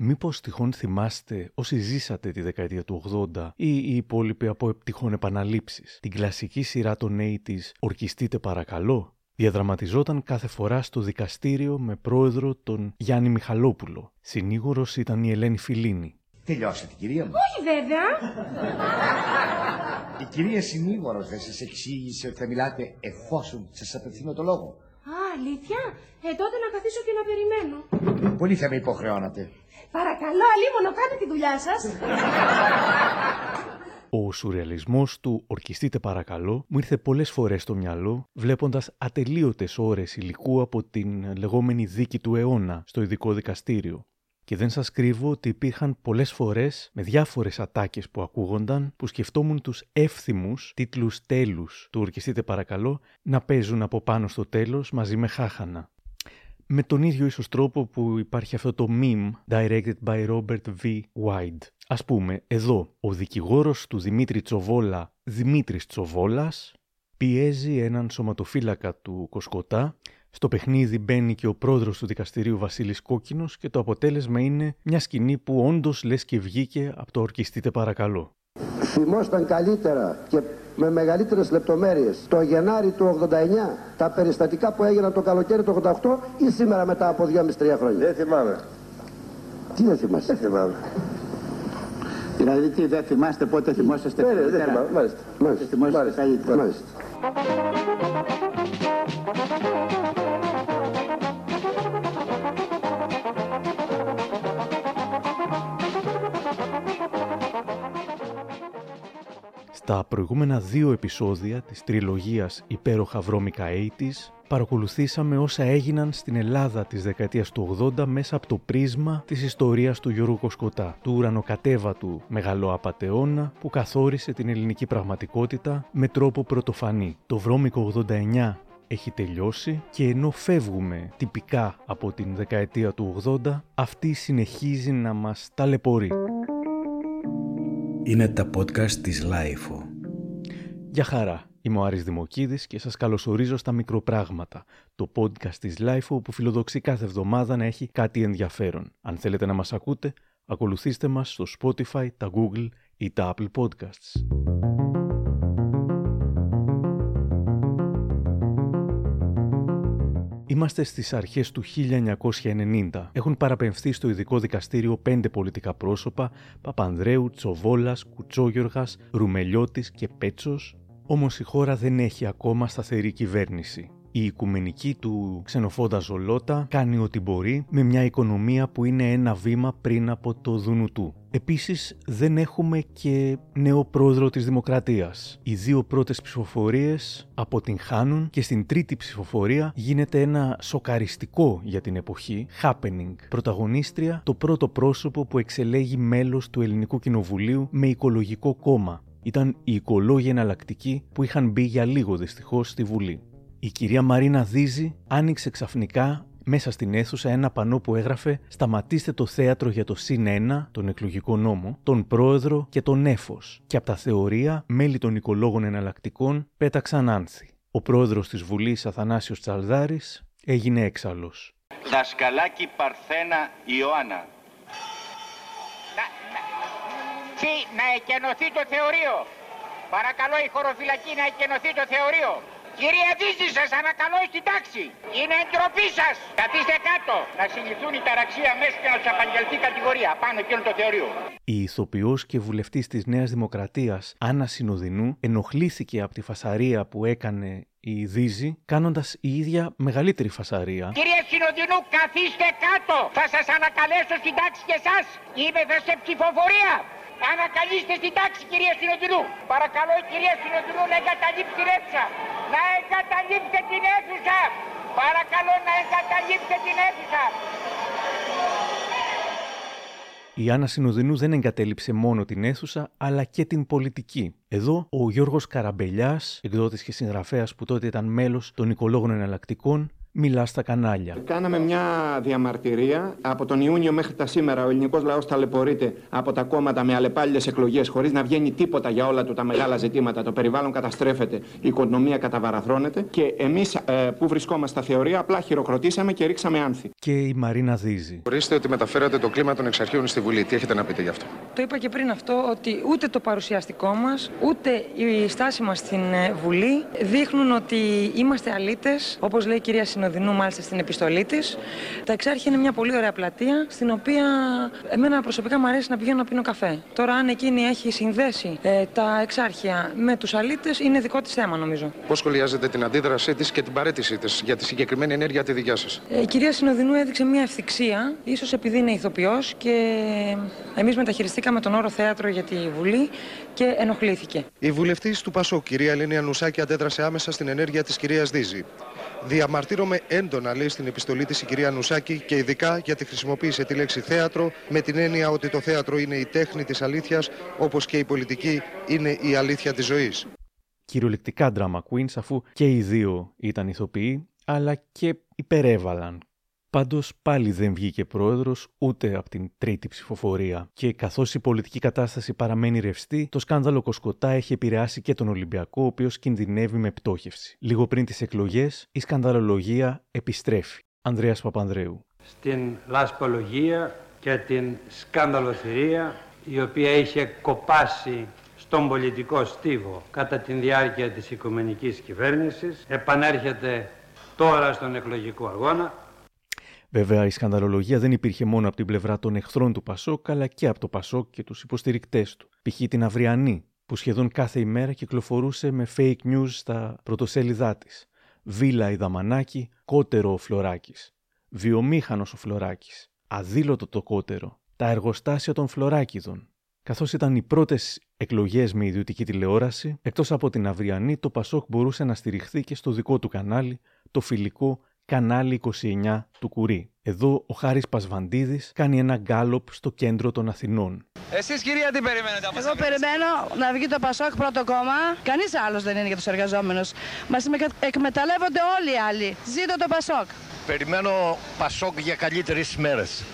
Μήπως τυχόν θυμάστε όσοι ζήσατε τη δεκαετία του 80 ή οι υπόλοιποι από τυχόν επαναλήψεις; Την κλασική σειρά των 80's «Ορκιστείτε παρακαλώ» διαδραματιζόταν κάθε φορά στο δικαστήριο με πρόεδρο τον Γιάννη Μιχαλόπουλο. Συνήγορος ήταν η Ελένη Φιλίνη. Τελειώσατε, κυρία μου. Όχι βέβαια. Η κυρία συνήγορος δεν σας εξήγησε ότι θα μιλάτε εφόσον σας απευθύνω το λόγο. Α, αλήθεια; Ε, τότε να καθίσω και να περιμένω. Πολύ θα με υποχρεώνατε. Παρακαλώ, αλίμονο, κάντε τη δουλειά σας. Ο σουρεαλισμός του «Ορκιστείτε παρακαλώ» μου ήρθε πολλές φορές στο μυαλό βλέποντας ατελείωτες ώρες υλικού από την λεγόμενη δίκη του αιώνα στο ειδικό δικαστήριο. Και δεν σας κρύβω ότι υπήρχαν πολλές φορές με διάφορες ατάκες που ακούγονταν που σκεφτόμουν τους εύθυμους τίτλους τέλους του «Ορκιστείτε παρακαλώ» να παίζουν από πάνω στο τέλος μαζί με χάχανα με τον ίδιο ίσως τρόπο που υπάρχει αυτό το meme directed by Robert V. Wide. Ας πούμε, εδώ, ο δικηγόρος του Δημήτρη Τσοβόλα, Δημήτρης Τσοβόλας, πιέζει έναν σωματοφύλακα του Κοσκοτά. Στο παιχνίδι μπαίνει και ο πρόεδρος του δικαστηρίου Βασίλης Κόκκινος και το αποτέλεσμα είναι μια σκηνή που όντως λες και βγήκε από το «Ορκιστείτε παρακαλώ». Θυμόσταν καλύτερα και με μεγαλύτερες λεπτομέρειες το Γενάρη του 89 τα περιστατικά που έγιναν το καλοκαίρι του 88 ή σήμερα μετά από 2,5-3 χρόνια. Δεν θυμάμαι. Τι δεν θυμάσαι; Δεν θυμάμαι. Δηλαδή τι δεν θυμάστε πότε θυμόσαστε Ναι, ναι, δεν καλύτερα. θυμάμαι. Μάλιστα. Μάλιστα. Δεν θυμόσαστε Μάλιστα. καλύτερα; Μάλιστα. Στα προηγούμενα δύο επεισόδια της τριλογίας «Υπέροχα βρώμικα 80's» παρακολουθήσαμε όσα έγιναν στην Ελλάδα της δεκαετίας του 80 μέσα από το πρίσμα της ιστορίας του Γιώργου Κοσκοτά, του ουρανοκατέβατου μεγαλό απατεώνα που καθόρισε την ελληνική πραγματικότητα με τρόπο πρωτοφανή. Το βρώμικο 89 έχει τελειώσει και ενώ φεύγουμε τυπικά από την δεκαετία του 80, αυτή συνεχίζει να μας ταλαιπωρεί. Είναι τα podcast της Lifeo. Γεια χαρά, είμαι ο Άρης Δημοκίδης και σας καλωσορίζω στα Μικροπράγματα, το podcast της Lifeo που φιλοδοξεί κάθε εβδομάδα να έχει κάτι ενδιαφέρον. Αν θέλετε να μας ακούτε, ακολουθήστε μας στο Spotify, τα Google ή τα Apple Podcasts. Είμαστε στις αρχές του 1990. Έχουν παραπεμφθεί στο ειδικό δικαστήριο πέντε πολιτικά πρόσωπα, Παπανδρέου, Τσοβόλας, Κουτσόγιοργας, Ρουμελιώτης και Πέτσος, όμως η χώρα δεν έχει ακόμα σταθερή κυβέρνηση. Η οικουμενική του ξενοφόντα Ζολότα κάνει ό,τι μπορεί με μια οικονομία που είναι ένα βήμα πριν από το Δουνουτού. Επίσης δεν έχουμε και νέο πρόεδρο της Δημοκρατίας. Οι δύο πρώτες ψηφοφορίες αποτυγχάνουν και στην τρίτη ψηφοφορία γίνεται ένα σοκαριστικό για την εποχή happening. Πρωταγωνίστρια το πρώτο πρόσωπο που εξελέγει μέλος του Ελληνικού Κοινοβουλίου με οικολογικό κόμμα. Ήταν οι οικολόγοι εναλλακτικοί που είχαν μπει για λίγο δυστυχώς στη Βουλή. Η κυρία Μαρίνα Δίζη άνοιξε ξαφνικά μέσα στην αίθουσα ένα πανό που έγραφε «Σταματήστε το θέατρο για το ΣΥΝ 1, τον εκλογικό νόμο, τον πρόεδρο και τον έφος» και από τα θεωρία μέλη των οικολόγων εναλλακτικών πέταξαν άνθη. Ο πρόεδρος της Βουλής Αθανάσιος Τσαλδάρης έγινε έξαλλος. Δασκαλάκι Παρθένα Ιωάννα. Να, να, τι, να εκενωθεί το θεωρείο. Παρακαλώ η χωροφυλακή να εκενωθεί το θεωρείο. Κυρία Δίζη, σας ανακαλώ στην τάξη. Είναι εντροπή σας. Καθίστε κάτω. Να συλληφθούν οι ταραξία μέσα και να τους απαγγελθεί κατηγορία. Πάνω εκείνο το θεωρείο. Η ηθοποιός και βουλευτής της Νέας Δημοκρατίας Άννα Συνοδεινού ενοχλήθηκε από τη φασαρία που έκανε η Δίζη κάνοντας η ίδια μεγαλύτερη φασαρία. Κυρία Συνοδεινού, καθίστε κάτω. Θα σας ανακαλέσω στην τάξη και εσάς. Είμαι σε ψηφοφορία. Ανακαλείστε στην τάξη, κυρία Συνοδεινού. Παρακαλώ, η κυρία Συνοδεινού να εγκαταλείψει την αίθουσα. Να εγκαταλείψετε την αίθουσα. Παρακαλώ να εγκαταλείψετε την αίθουσα. Η Άννα Συνοδεινού δεν εγκατέλειψε μόνο την αίθουσα, αλλά και την πολιτική. Εδώ, ο Γιώργος Καραμπελιάς, εκδότης και συγγραφέας που τότε ήταν μέλος των οικολόγων εναλλακτικών, μιλά στα κανάλια. Κάναμε μια διαμαρτυρία. Από τον Ιούνιο μέχρι τα σήμερα ο ελληνικός λαός ταλαιπωρείται από τα κόμματα με αλλεπάλληλες εκλογές χωρίς να βγαίνει τίποτα για όλα του τα μεγάλα ζητήματα. Το περιβάλλον καταστρέφεται, η οικονομία καταβαραθρώνεται και εμείς ε, που βρισκόμαστε στα θεωρία απλά χειροκροτήσαμε και ρίξαμε άνθη. Και η Μαρίνα Δίζη. Ορίστε ότι μεταφέρατε το κλίμα των εξαρχείων στη Βουλή. Τι έχετε να πείτε γι' αυτό; Το είπα και πριν αυτό ότι ούτε το παρουσιαστικό μας, ούτε η στάση μας στην ε, Βουλή δείχνουν ότι είμαστε αλήτες, όπως λέει η κυρία Συνοδεινού, μάλιστα στην επιστολή της. Τα εξάρχεια είναι μια πολύ ωραία πλατεία, στην οποία εμένα προσωπικά μου αρέσει να πηγαίνω να πίνω καφέ. Τώρα, αν εκείνη έχει συνδέσει ε, τα εξάρχεια με τους αλήτες, είναι δικό της θέμα, νομίζω. Πώς σχολιάζετε την αντίδρασή της και την παρέτησή της για τη συγκεκριμένη ενέργεια τη δικιά σας; Ε, η κυρία Συνοδεινού έδειξε μια ευθυξία, ίσως επειδή είναι ηθοποιός και εμείς μεταχειριστήκαμε τον όρο θέατρο για τη Βουλή και ενοχλήθηκε. Η βουλευτής του Πασό, κυρία Ελένη Ανουσάκη, αντέδρασε άμεσα στην ενέργεια της κυρίας Δίζη. Διαμαρτύρομαι έντονα, λέει στην επιστολή της η κυρία Νουσάκη, και ειδικά γιατί χρησιμοποίησε τη λέξη θέατρο με την έννοια ότι το θέατρο είναι η τέχνη της αλήθειας, όπως και η πολιτική είναι η αλήθεια της ζωής. Κυριολεκτικά drama queens, αφού και οι δύο ήταν ηθοποιοί, αλλά και υπερέβαλαν Πάντως πάλι δεν βγήκε πρόεδρος ούτε από την τρίτη ψηφοφορία. Και καθώς η πολιτική κατάσταση παραμένει ρευστή, το σκάνδαλο Κοσκοτά έχει επηρεάσει και τον Ολυμπιακό, ο οποίος κινδυνεύει με πτώχευση. Λίγο πριν τις εκλογές, η σκανδαλολογία επιστρέφει. Ανδρέας Παπανδρέου. Στην λασπολογία και την σκανδαλοθυρία η οποία είχε κοπάσει στον πολιτικό στίβο κατά τη διάρκεια της οικουμενικής κυβέρνησης επανέρχεται τώρα στον εκλογικό αγώνα Βέβαια, η σκανδαλολογία δεν υπήρχε μόνο από την πλευρά των εχθρών του Πασόκ, αλλά και από το Πασόκ και τους υποστηρικτές του. Π.χ. την Αυριανή, που σχεδόν κάθε ημέρα κυκλοφορούσε με fake news στα πρωτοσέλιδά της. Βίλα η Δαμανάκη, κότερο ο Φλωράκης. Βιομήχανος ο Φλωράκης. Αδήλωτο το κότερο. Τα εργοστάσια των Φλωράκιδων. Καθώς ήταν οι πρώτες εκλογές με ιδιωτική τηλεόραση, εκτός από την Αυριανή, το Πασόκ μπορούσε να στηριχθεί και στο δικό του κανάλι, το φιλικό κανάλι 29 του Κουρί. Εδώ ο Χάρης Πασβαντίδης κάνει ένα γκάλοπ στο κέντρο των Αθηνών. Εσείς κυρία τι περιμένετε από Εγώ περιμένω να βγει το Πασόκ πρώτο κόμμα. Κανείς άλλος δεν είναι για τους εργαζόμενους. Μας εκμεταλλεύονται όλοι οι άλλοι. Ζήτω το Πασόκ. Περιμένω Πασόκ για καλύτερες μέρες.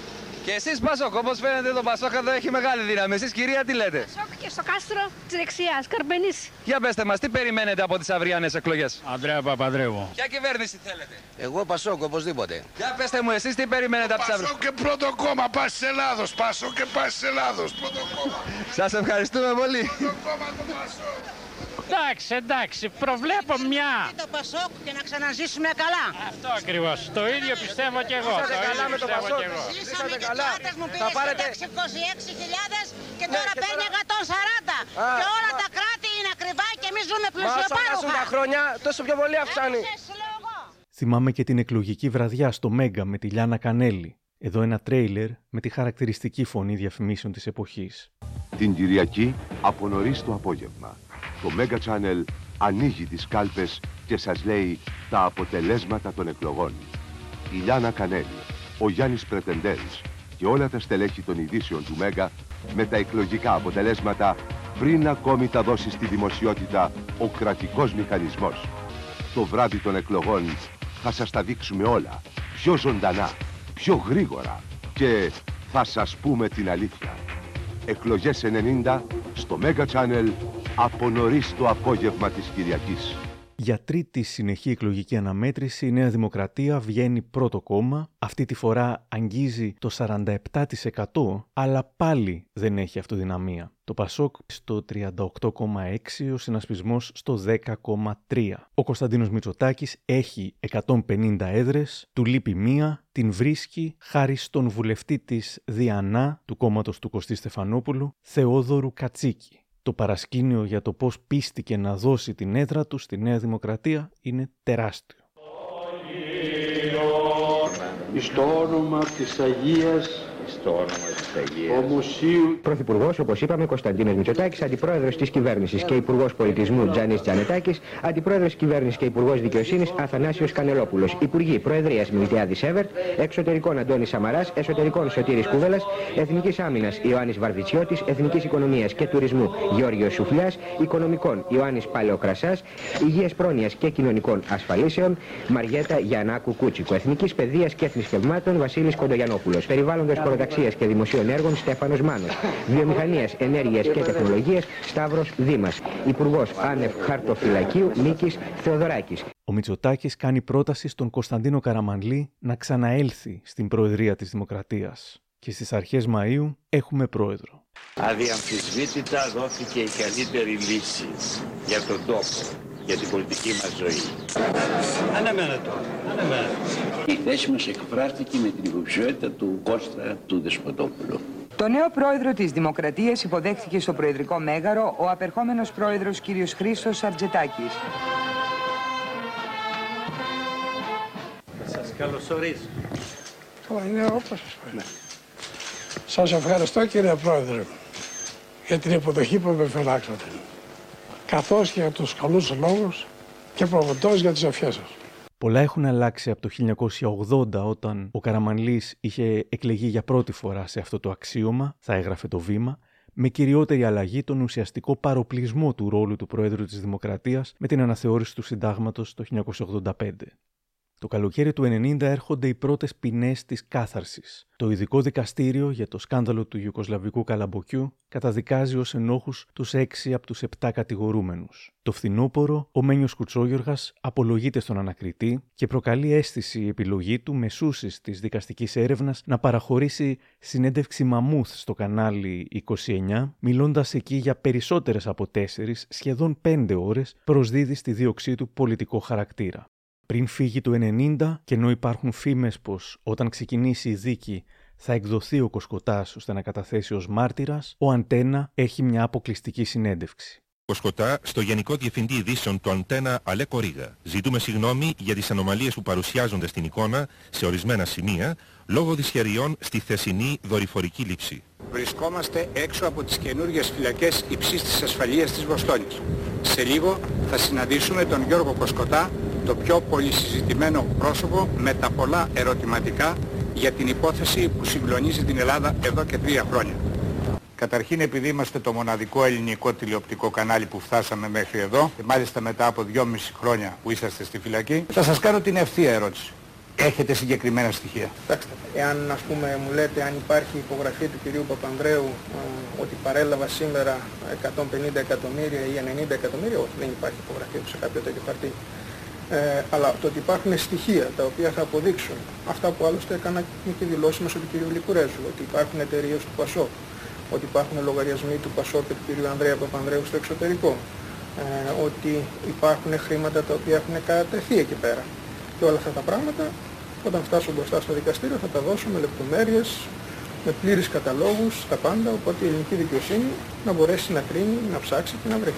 Και εσείς Πασόκ, όπως φαίνεται το Πασόκ εδώ έχει μεγάλη δύναμη. Εσείς κυρία τι λέτε; Πασόκ και στο κάστρο της δεξιάς, Καρπενή. Για πέστε μας, τι περιμένετε από τις αυριανές εκλογές; Αντρέα Παπαδρέου. Ποια κυβέρνηση θέλετε; Εγώ Πασόκ, οπωσδήποτε. Για πέστε μου, εσείς τι περιμένετε από τις αυριανές; Πασόκ και πρώτο κόμμα, πας Ελλάδος. Πασόκ και πας Ελλάδος. Πρώτο κόμμα. Σας ευχαριστούμε πολύ. Πρώτο κόμμα το Πασόκ. Εντάξει, εντάξει, προβλέπω μια. Το Πασόκ και να ξαναζήσουμε καλά. Αυτό ακριβώς. Το ίδιο πιστεύω και εγώ. Είσατε το καλά ίδιο με το πιστεύω Πασόκ. και εγώ. Ζήσαμε και καλά. ο μου Θα πήγες πάρετε- σύνταξη 26.000 και τώρα και παίρνει 140. Α, Και όλα μα- τα κράτη είναι ακριβά και εμείς ζούμε Μα όσο περάσουν τα πλουσιοπάροχα. χρόνια, τόσο πιο πολύ αυξάνει. Θυμάμαι και την εκλογική βραδιά στο Μέγκα με τη Λιάνα Κανέλη. Εδώ ένα τρέιλερ με τη χαρακτηριστική φωνή διαφημίσεων της εποχής. Την Κυριακή από νωρίς το απόγευμα. Το Mega Channel ανοίγει τις κάλπες και σας λέει τα αποτελέσματα των εκλογών. Η Λιάνα Κανέλη, ο Γιάννης Πρετεντέρης και όλα τα στελέχη των ειδήσεων του Μέγα με τα εκλογικά αποτελέσματα πριν ακόμη τα δώσει στη δημοσιότητα ο κρατικός μηχανισμός. Το βράδυ των εκλογών θα σας τα δείξουμε όλα, πιο ζωντανά, πιο γρήγορα και θα σας πούμε την αλήθεια. Εκλογές 90 στο Mega Channel από νωρίς το απόγευμα της Κυριακής. Για τρίτη συνεχή εκλογική αναμέτρηση η Νέα Δημοκρατία βγαίνει πρώτο κόμμα. Αυτή τη φορά αγγίζει το 47% αλλά πάλι δεν έχει αυτοδυναμία. Το Πασόκ στο 38,6, ο συνασπισμός στο 10,3. Ο Κωνσταντίνος Μητσοτάκης έχει 150 έδρες, του λείπει μία, την βρίσκει χάρη στον βουλευτή της Διανά του κόμματος του Κωστή Στεφανόπουλου, Θεόδωρου Κατσίκη. Το παρασκήνιο για το πώς πίστηκε να δώσει την έδρα του στη Νέα Δημοκρατία είναι τεράστιο. Εις το όνομα της Αγίας Στο όνομα της Αγίας. Ομοσίου. Πρωθυπουργός, όπως είπαμε, Κωνσταντίνος Μητσοτάκης, αντιπρόεδρος της κυβέρνησης και υπουργός πολιτισμού Τζανή Τζανετάκης, αντιπρόεδρος της κυβέρνησης και υπουργός δικαιοσύνης Αθανάσιος Κανελόπουλος, υπουργοί Προεδρίας Μιλτιάδης Σέβερτ, εξωτερικών Αντώνης Σαμαράς, εσωτερικών Σωτήρης Κούβελας, εθνικής άμυνας Ιωάννης Βαρβιτσιώτης, εθνικής οικονομίας και τουρισμού Γιώργιο Σουφλιάς, οικονομικών Ιωάννης Παλαιοκρασάς, υγείας πρόνοιας και κοινωνικών ασφαλίσεων Μαριέτα Γιαννάκου Κούτσικο, εθνικής παιδείας και εθνικευμάτων Βασίλης Κοντογιανόπουλος, περιβάλλοντος προταξία και δημοσίων έργων Στέφανος Μάνος, βιομηχανία, ενέργεια και τεχνολογία Σταύρος Δήμας, υπουργός Άνευ Χαρτοφυλακίου Νίκης Θεοδωράκης. Ο Μητσοτάκης κάνει πρόταση στον Κωνσταντίνο Καραμανλή να ξαναέλθει στην Προεδρία της Δημοκρατίας. Και στις αρχές Μαΐου έχουμε πρόεδρο. Αδιαμφισβήτητα δόθηκε η καλύτερη λύση για τον τόπο, για την πολιτική μας ζωή. Αναμένεται. Αναμένεται. Η θέση μας εκφράστηκε με την υποψηφιότητα του Κώστα του Δεσποτόπουλου. Το νέο πρόεδρο της Δημοκρατίας υποδέχθηκε στο Προεδρικό Μέγαρο ο απερχόμενος πρόεδρος κ. Χρήστος Αρτζετάκης. Θα σας καλωσορίσω. Καλά, είναι όπως σας πω. Σας ευχαριστώ κύριε Πρόεδρε για την υποδοχή που με φυλάξατε. Καθώς και για τους καλούς λόγους και προβοτός για τις ευχές σας. Πολλά έχουν αλλάξει από το 1980 όταν ο Καραμανλής είχε εκλεγεί για πρώτη φορά σε αυτό το αξίωμα, θα έγραφε το βήμα, με κυριότερη αλλαγή τον ουσιαστικό παροπλισμό του ρόλου του Προέδρου της Δημοκρατίας με την αναθεώρηση του συντάγματος το 1985. Το καλοκαίρι του 90 έρχονται οι πρώτες ποινές της κάθαρσης. Το ειδικό δικαστήριο για το σκάνδαλο του Ιουκοσλαβικού καλαμποκιού καταδικάζει ως ενόχους τους έξι από τους επτά κατηγορούμενους. Το φθινόπωρο, ο Μένιος Κουτσόγιοργας απολογείται στον ανακριτή και προκαλεί αίσθηση η επιλογή του μεσούσης της δικαστικής έρευνας να παραχωρήσει συνέντευξη μαμούθ στο κανάλι 29, μιλώντας εκεί για περισσότερες από τέσσερις, σχεδόν πέντε ώρες, προσδίδει στη δίωξή του πολιτικό χαρακτήρα. Πριν φύγει το 90 και ενώ υπάρχουν φήμες πως όταν ξεκινήσει η δίκη θα εκδοθεί ο Κοσκοτάς ώστε να καταθέσει ως μάρτυρας, ο Αντένα έχει μια αποκλειστική συνέντευξη. Κοσκοτά στο Γενικό Διευθυντή Ειδήσεων του Αντένα Αλέκο Ρίγα. Ζητούμε συγγνώμη για τις ανομαλίες που παρουσιάζονται στην εικόνα σε ορισμένα σημεία λόγω δυσχεριών στη θεσινή δορυφορική λήψη. Βρισκόμαστε έξω από τις καινούργιες φυλακές υψής της ασφαλείας της Βοστόνης. Σε λίγο θα συναντήσουμε τον Γιώργο Κοσκοτά, το πιο πολυσυζητημένο πρόσωπο με τα πολλά ερωτηματικά για την υπόθεση που συγκλονίζει την Ελλάδα εδώ και τρία χρόνια. Καταρχήν επειδή είμαστε το μοναδικό ελληνικό τηλεοπτικό κανάλι που φτάσαμε μέχρι εδώ και μάλιστα μετά από δυόμιση χρόνια που είσαστε στη φυλακή, θα σας κάνω την ευθεία ερώτηση. Έχετε συγκεκριμένα στοιχεία. Κοιτάξτε, εάν ας πούμε μου λέτε αν υπάρχει υπογραφή του κυρίου Παπανδρέου ε, ότι παρέλαβα σήμερα 150 εκατομμύρια ή 90 εκατομμύρια, όχι δεν υπάρχει υπογραφή του σε κάποιο τέτοιο χαρτί. Ε, αλλά το ότι υπάρχουν στοιχεία τα οποία θα αποδείξουν αυτά που άλλωστε έκανα και δηλώσει μας του κυρίου Λικουρέζου, ότι υπάρχουν εταιρείες του ΠΑΣΟ, ότι υπάρχουν λογαριασμοί του ΠΑΣΟ και του κυρίου Ανδρέα Παπανδρέου στο εξωτερικό, ε, ότι υπάρχουν χρήματα τα οποία έχουν κατατεθεί εκεί πέρα. Και όλα αυτά τα πράγματα, όταν φτάσω μπροστά στο δικαστήριο, θα τα δώσω με λεπτομέρειες, με πλήρεις καταλόγους, τα πάντα, οπότε η ελληνική δικαιοσύνη να μπορέσει να κρίνει, να ψάξει και να βρει.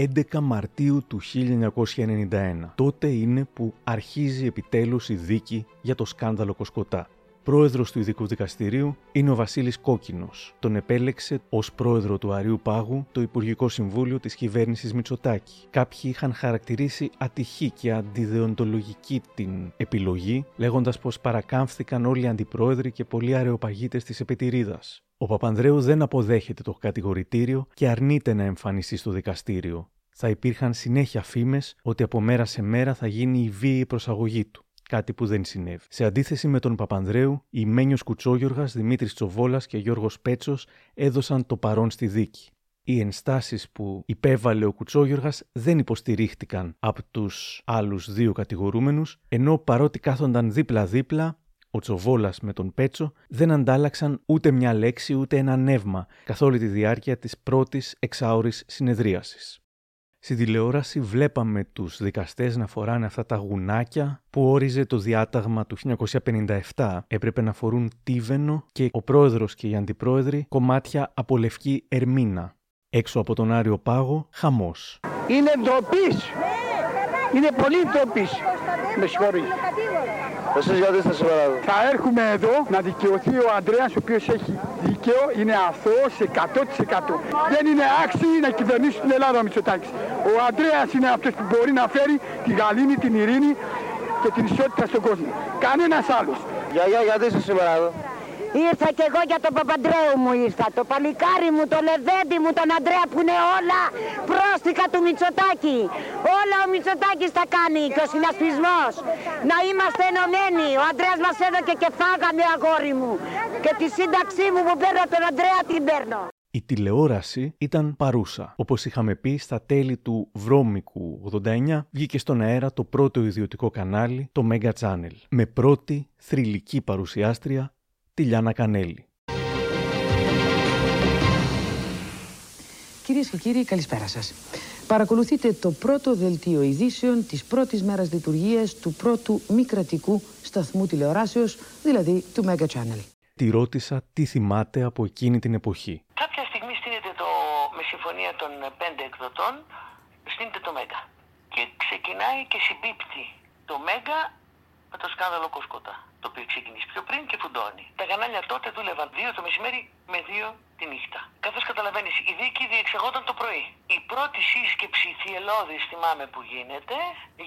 11 Μαρτίου του 1991. Τότε είναι που αρχίζει επιτέλους η δίκη για το σκάνδαλο Κοσκοτά. Πρόεδρος του Ειδικού Δικαστηρίου είναι ο Βασίλης Κόκκινος. Τον επέλεξε ως πρόεδρο του Αριού Πάγου το Υπουργικό Συμβούλιο της κυβέρνησης Μητσοτάκη. Κάποιοι είχαν χαρακτηρίσει ατυχή και αντιδεοντολογική την επιλογή, λέγοντας πως παρακάμφθηκαν όλοι οι αντιπρόεδροι και πολλοί αρεοπαγίτες της επιτηρίδας. Ο Παπανδρέου δεν αποδέχεται το κατηγορητήριο και αρνείται να εμφανιστεί στο δικαστήριο. Θα υπήρχαν συνέχεια φήμες ότι από μέρα σε μέρα θα γίνει η βίαιη προσαγωγή του κάτι που δεν συνέβη. Σε αντίθεση με τον Παπανδρέου, οι Μένιος Κουτσόγιοργας, Δημήτρης Τσοβόλας και Γιώργος Πέτσος έδωσαν το παρόν στη δίκη. Οι ενστάσεις που υπέβαλε ο Κουτσόγιοργας δεν υποστηρίχτηκαν από τους άλλους δύο κατηγορούμενους, ενώ παρότι κάθονταν δίπλα-δίπλα, ο Τσοβόλας με τον Πέτσο δεν αντάλλαξαν ούτε μια λέξη ούτε ένα νεύμα καθ' όλη τη διάρκεια της πρώτης εξάωρης συνεδρίασης. Στη τηλεόραση βλέπαμε τους δικαστές να φοράνε αυτά τα γουνάκια που όριζε το διάταγμα του 1957. Έπρεπε να φορούν τίβενο και ο πρόεδρος και οι αντιπρόεδροι κομμάτια από λευκή ερμήνα. Έξω από τον Άριο Πάγο, χαμός. Είναι ντροπή Είναι πολύ ντροπής. Με συγχωρεί. Εσείς γιατί είστε σήμερα εδώ. Θα έρχομαι εδώ να δικαιωθεί ο Ανδρέας, ο οποίος έχει δίκαιο, είναι αθώος 100%. Δεν είναι άξιοι να κυβερνήσει την Ελλάδα ο Μητσοτάκης. Ο Ανδρέας είναι αυτός που μπορεί να φέρει τη γαλήνη, την ειρήνη και την ισότητα στον κόσμο. Κανένας άλλος. Γιαγιά, γιατί είστε σήμερα εδώ. Ήρθα κι εγώ για τον Παπαντρέου μου ήρθα. Το παλικάρι μου, το λεβέντι μου, τον Αντρέα που είναι όλα πρόστιχα του Μητσοτάκη. Όλα ο Μητσοτάκης τα κάνει και ο συνασπισμός. Να είμαστε ενωμένοι. Ο Αντρέας μας έδωκε και φάγαμε αγόρι μου. Και τη σύνταξή μου που παίρνω τον Αντρέα την παίρνω. Η τηλεόραση ήταν παρούσα. Όπως είχαμε πει, στα τέλη του βρώμικου 89 βγήκε στον αέρα το πρώτο ιδιωτικό κανάλι, το Mega Channel, με πρώτη θρηλυκή παρουσιάστρια τη Λιάνα Κανέλη. Κυρίες και κύριοι, καλησπέρα σας. Παρακολουθείτε το πρώτο δελτίο ειδήσεων της πρώτης μέρας λειτουργίας του πρώτου μη κρατικού σταθμού τηλεοράσεως, δηλαδή του Mega Channel. Τη ρώτησα τι θυμάται από εκείνη την εποχή. Κάποια στιγμή στείνεται το, με συμφωνία των πέντε εκδοτών, στείνεται το Μέγκα. Και ξεκινάει και συμπίπτει το Μέγκα με το σκάνδαλο Κοσκοτά. Το οποίο ξεκινήσει πιο πριν και φουντώνει. Τα κανάλια τότε δούλευαν δύο το μεσημέρι με δύο τη νύχτα. Καθώς καταλαβαίνεις, η δίκη διεξεγόταν το πρωί. Η πρώτη σύσκεψη θυελώδης, θυμάμαι που γίνεται,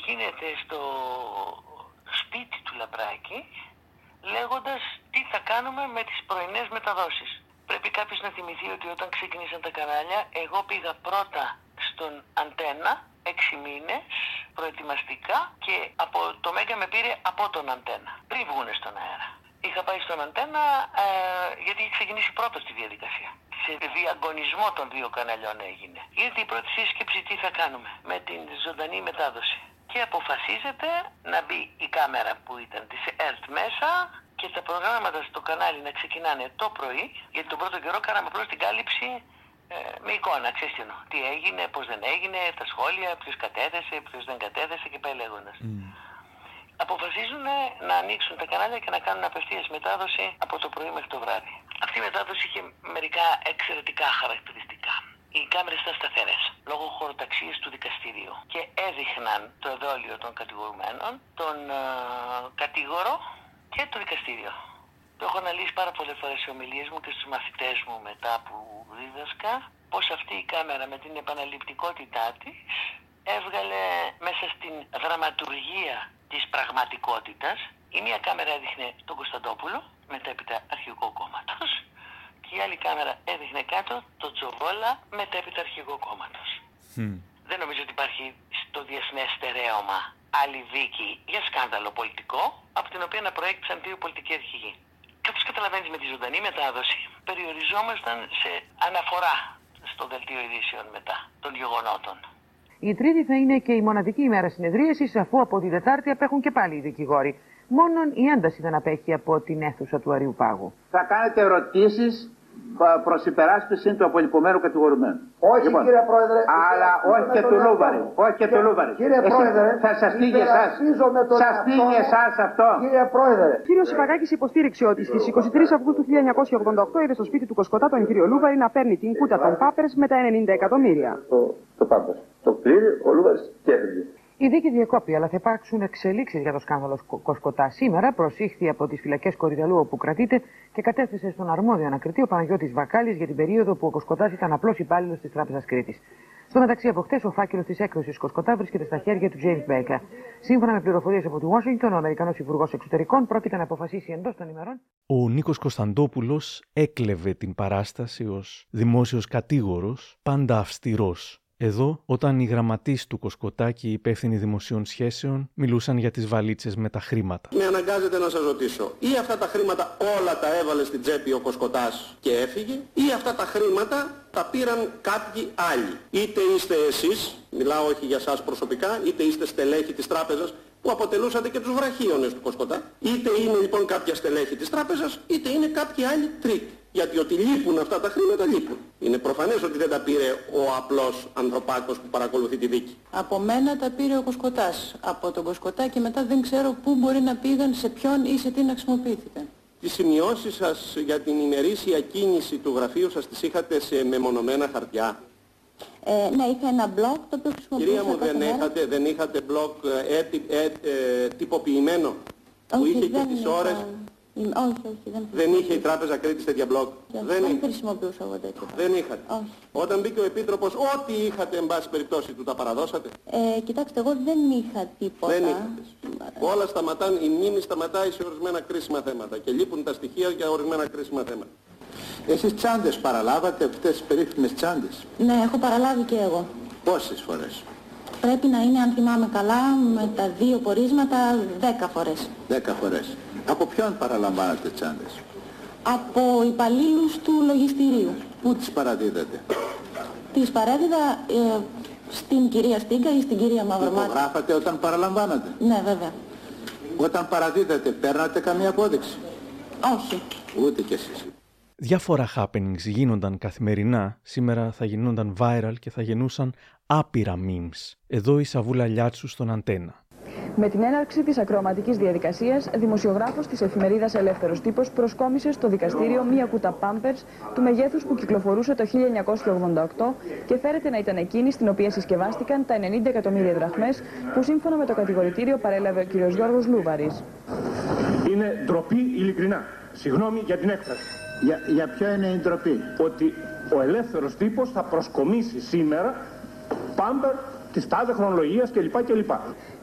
γίνεται στο σπίτι του Λαμπράκη, λέγοντας τι θα κάνουμε με τις πρωινές μεταδόσεις. Πρέπει κάποιος να θυμηθεί ότι όταν ξεκινήσαν τα κανάλια, εγώ πήγα πρώτα στον Αντένα, έξι μήνες, προετοιμαστικά και από το Μέγκα με πήρε από τον Αντένα, πριν βγούνε στον αέρα. Είχα πάει στον Αντένα ε, γιατί είχε ξεκινήσει πρώτο στη διαδικασία. Σε διαγωνισμό των δύο καναλιών έγινε. Ήρθε η πρώτη σύσκεψη τι θα κάνουμε; Με την ζωντανή μετάδοση. Και αποφασίζεται να μπει η κάμερα που ήταν της ΕΡΤ μέσα και τα προγράμματα στο κανάλι να ξεκινάνε το πρωί, γιατί τον πρώτο καιρό κάναμε απλώς την κάλυψη ε, με εικόνα, ξέρεις τι εννοώ. Τι έγινε, πώς δεν έγινε, τα σχόλια, ποιος κατέθεσε, ποιος δεν κατέθεσε και πάει λέγοντας. Αποφασίζουν να ανοίξουν τα κανάλια και να κάνουν απευθείας μετάδοση από το πρωί μέχρι το βράδυ. Αυτή η μετάδοση είχε μερικά εξαιρετικά χαρακτηριστικά. Οι κάμερες ήταν σταθερές, λόγω χωροταξίας του δικαστηρίου και έδειχναν το εδόλιο των κατηγορουμένων, τον ε, κατήγορο και το δικαστήριο. Το έχω αναλύσει πάρα πολλές φορές σε ομιλίες μου και στους μαθητές μου μετά που δίδασκα πως αυτή η κάμερα με την επαναληπτικότητά της έβγαλε μέσα στην δραματουργία της πραγματικότητας η μία κάμερα έδειχνε τον Κωνσταντόπουλο μετέπειτα αρχηγό κόμματος και η άλλη κάμερα έδειχνε κάτω τον Τζοβόλα μετέπειτα αρχηγό κόμματος. Δεν νομίζω ότι υπάρχει στο διεθνές στερέωμα άλλη δίκη για σκάνδαλο πολιτικό από την οποία να προέκυψαν δύο πολιτικοί αρχηγοί. Καθώς καταλαβαίνεις με τη ζωντανή μετάδοση, περιοριζόμασταν σε αναφορά στο δελτίο ειδήσεων μετά των γεγονότων. Η Τρίτη θα είναι και η μοναδική ημέρα συνεδρίασης, αφού από τη Δετάρτη απέχουν και πάλι οι δικηγόροι. Μόνον η ένταση δεν απέχει από την αίθουσα του Αριού Πάγου. Θα κάνετε ερωτήσεις προ υπεράσπιση του απολυπωμένου κατηγορουμένου. Όχι κύριε Πρόεδρε. Αλλά όχι και του Λούβαρη. Όχι και του Λούβαρη. Κύριε Εσείς Πρόεδρε. Θα σας τύχει εσάς. Σας τύχει εσάς αυτό. Κύριε Πρόεδρε. Ο κύριος Ιπαγάκη υποστήριξε ότι στις 23 Αυγούστου 1988 είδε στο σπίτι του Κοσκοτά τον κύριο Λούβαρη να παίρνει την κούτα των Πάπερς με τα 90 εκατομμύρια. Το, το Πάπερς. Το πλήρη ο Λούβαρης και έφυγε. Η δίκη διακόπη, αλλά θα υπάρξουν εξελίξεις για το σκάνδαλο Σκο- Κοσκοτά. Σήμερα προσήχθη από τις φυλακές Κορυδαλού όπου κρατείται και κατέθεσε στον αρμόδιο ανακριτή ο Παναγιώτης Βακάλης για την περίοδο που ο Κοσκοτάς ήταν απλός υπάλληλος της Τράπεζας Κρήτης. Στο μεταξύ, από χτες, ο φάκελος της έκδοσης Κοσκοτά βρίσκεται στα χέρια του James Baker. Σύμφωνα με πληροφορίες από τη Washington, ο Αμερικανός Υπουργός Εξωτερικών πρόκειται να αποφασίσει εντός των ημερών Ο Νίκος Κωνσταντόπουλος έκλεβε την παράσταση ως δημόσιος κατήγορος, πάντα αυστηρός. Εδώ, όταν οι γραμματείς του Κοσκοτά και οι υπεύθυνοι δημοσίων σχέσεων μιλούσαν για τις βαλίτσες με τα χρήματα. Με αναγκάζεται να σας ρωτήσω, ή αυτά τα χρήματα όλα τα έβαλε στην τσέπη ο Κοσκοτάς και έφυγε, ή αυτά τα χρήματα τα πήραν κάποιοι άλλοι. Είτε είστε εσείς, μιλάω όχι για σας προσωπικά, είτε είστε στελέχη της τράπεζας, που αποτελούσατε και τους βραχίονες του Κοσκοτά. Είτε είναι λοιπόν κάποια στελέχη της τράπεζας, είτε είναι κάποιοι άλλοι τρίτοι. Γιατί ότι λείπουν αυτά τα χρήματα λείπουν. Είναι προφανές ότι δεν τα πήρε ο απλός ανθρωπάκος που παρακολουθεί τη δίκη. Από μένα τα πήρε ο Κοσκοτάς. Από τον Κοσκοτά και μετά δεν ξέρω πού μπορεί να πήγαν, σε ποιον ή σε τι να χρησιμοποιήθηκαν. Τις σημειώσεις σας για την ημερήσια κίνηση του γραφείου σας τις είχατε σε μεμονωμένα χαρτιά. Ε, ναι, είχα ένα blog το οποίο χρησιμοποιούσα Κυρία μου, κάθε δεν μέρα. είχατε, δεν είχατε blog ε, έτι- ε, ε, τυποποιημένο; Που Όχι, είχε και δεν τις είχα- ώρες; Είμαι- Όχι, όχι, δεν Δεν είχε η Τράπεζα Κρήτης τέτοια blog; Δεν, Δεν, δεν είχε. χρησιμοποιούσα εγώ τέτοιο. δεν είχατε. Όχι. Όταν μπήκε ο Επίτροπος, ό,τι είχατε εν πάση περιπτώσει του τα παραδώσατε; Ε, κοιτάξτε, εγώ δεν είχα τίποτα. Δεν είχατε. Όλα σταματάνε, η μνήμη σταματάει σε ορισμένα κρίσιμα θέματα και λείπουν τα στοιχεία για ορισμένα κρίσιμα θέματα. Εσείς τσάντες παραλάβατε αυτές τις περίφημες τσάντες; Ναι, έχω παραλάβει και εγώ. Πόσες φορές; Πρέπει να είναι, αν θυμάμαι καλά, με τα δύο πορίσματα 10 φορές. Δέκα φορές. Από ποιον παραλαμβάνατε τσάντες; Από υπαλλήλους του λογιστηρίου. Πού τις παραδίδατε. Τις παρέδιδα ε, στην κυρία Στίγκα ή στην κυρία Μαυρομάτη. Υπογράφατε όταν παραλαμβάνατε; Ναι, βέβαια. Όταν παραδίδατε παίρνατε καμία απόδειξη; Όχι. Ούτε κι εσείς. Διάφορα happenings γίνονταν καθημερινά, σήμερα θα γινόταν viral και θα γεννούσαν άπειρα memes. Εδώ η Σαβούλα Λιάτσου στον Αντένα. Με την έναρξη της ακροαματικής διαδικασίας, δημοσιογράφος της εφημερίδας Ελεύθερος Τύπος προσκόμισε στο δικαστήριο μία κούτα πάμπερ του μεγέθους που κυκλοφορούσε το 1988 και φέρεται να ήταν εκείνη στην οποία συσκευάστηκαν τα 90 εκατομμύρια δραχμές που σύμφωνα με το κατηγορητήριο παρέλαβε ο κ. Γιώργος Λούβαρης. Είναι ντροπή ειλικρινά. Συγγνώμη για την έκφραση. Για, για ποιο είναι η ντροπή; Ότι ο ελεύθερος τύπος θα προσκομίσει σήμερα πάμπερ της τάδε χρονολογίας κλπ. κλπ.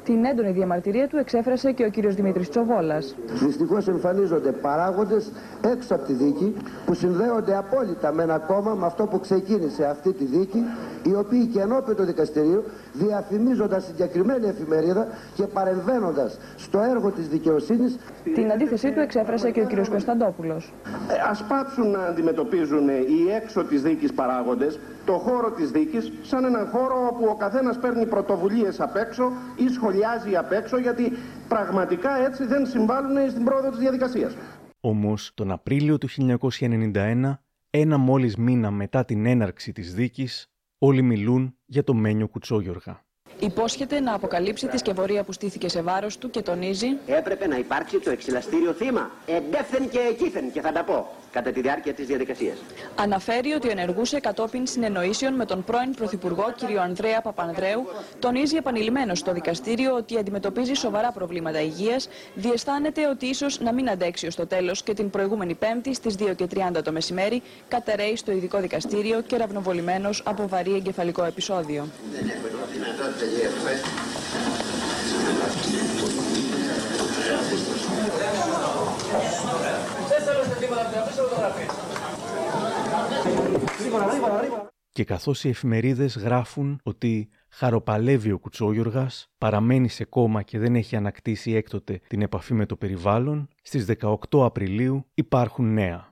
Την έντονη διαμαρτυρία του εξέφρασε και ο κ. Δημήτρης Τσοβόλας. Δυστυχώς εμφανίζονται παράγοντες έξω από τη δίκη που συνδέονται απόλυτα με ένα κόμμα με αυτό που ξεκίνησε αυτή τη δίκη οι οποίοι και ενώπιον του δικαστηρίου διαφημίζοντας συγκεκριμένη εφημερίδα και παρεμβαίνοντας στο έργο της δικαιοσύνης Την αντίθεσή του εξέφρασε και ο κ. Κωνσταντόπουλος. Ε, ας πάψουν να αντιμετωπίζουν οι έξω της δίκης παράγοντες το χώρο της δίκης σαν έναν χώρο όπου ο καθένας παίρνει πρωτοβουλίες απ' έξω ή σχολιάζει απ' έξω γιατί πραγματικά έτσι δεν συμβάλλουν στην πρόοδο της διαδικασίας. Όμως, τον Απρίλιο του 1991, ένα μόλις μήνα μετά την έναρξη της δίκης, όλοι μιλούν για το Μένιο Κουτσόγιοργα. Υπόσχεται να αποκαλύψει τη σκευωρία που στήθηκε σε βάρος του και τονίζει Έπρεπε να υπάρξει το εξυλαστήριο θύμα. Εντεύθεν και εκείθεν και θα τα πω κατά τη διάρκεια της διαδικασίας. Αναφέρει ότι ενεργούσε κατόπιν συνεννοήσεων με τον πρώην Πρωθυπουργό κ. Ανδρέα Παπανδρέου, τονίζει επανειλημμένω στο δικαστήριο ότι αντιμετωπίζει σοβαρά προβλήματα υγείας, διαισθάνεται ότι ίσως να μην αντέξει ως το τέλος και την προηγούμενη Πέμπτη στις 2 και 30 το μεσημέρι κατεραίει στο ειδικό δικαστήριο και ραυνοβολημένος από βαρύ εγκεφαλικό επεισόδιο. Και καθώς οι εφημερίδες γράφουν ότι χαροπαλεύει ο Κουτσόγιοργας, παραμένει σε κόμμα και δεν έχει ανακτήσει έκτοτε την επαφή με το περιβάλλον, στις 18 Απριλίου υπάρχουν νέα.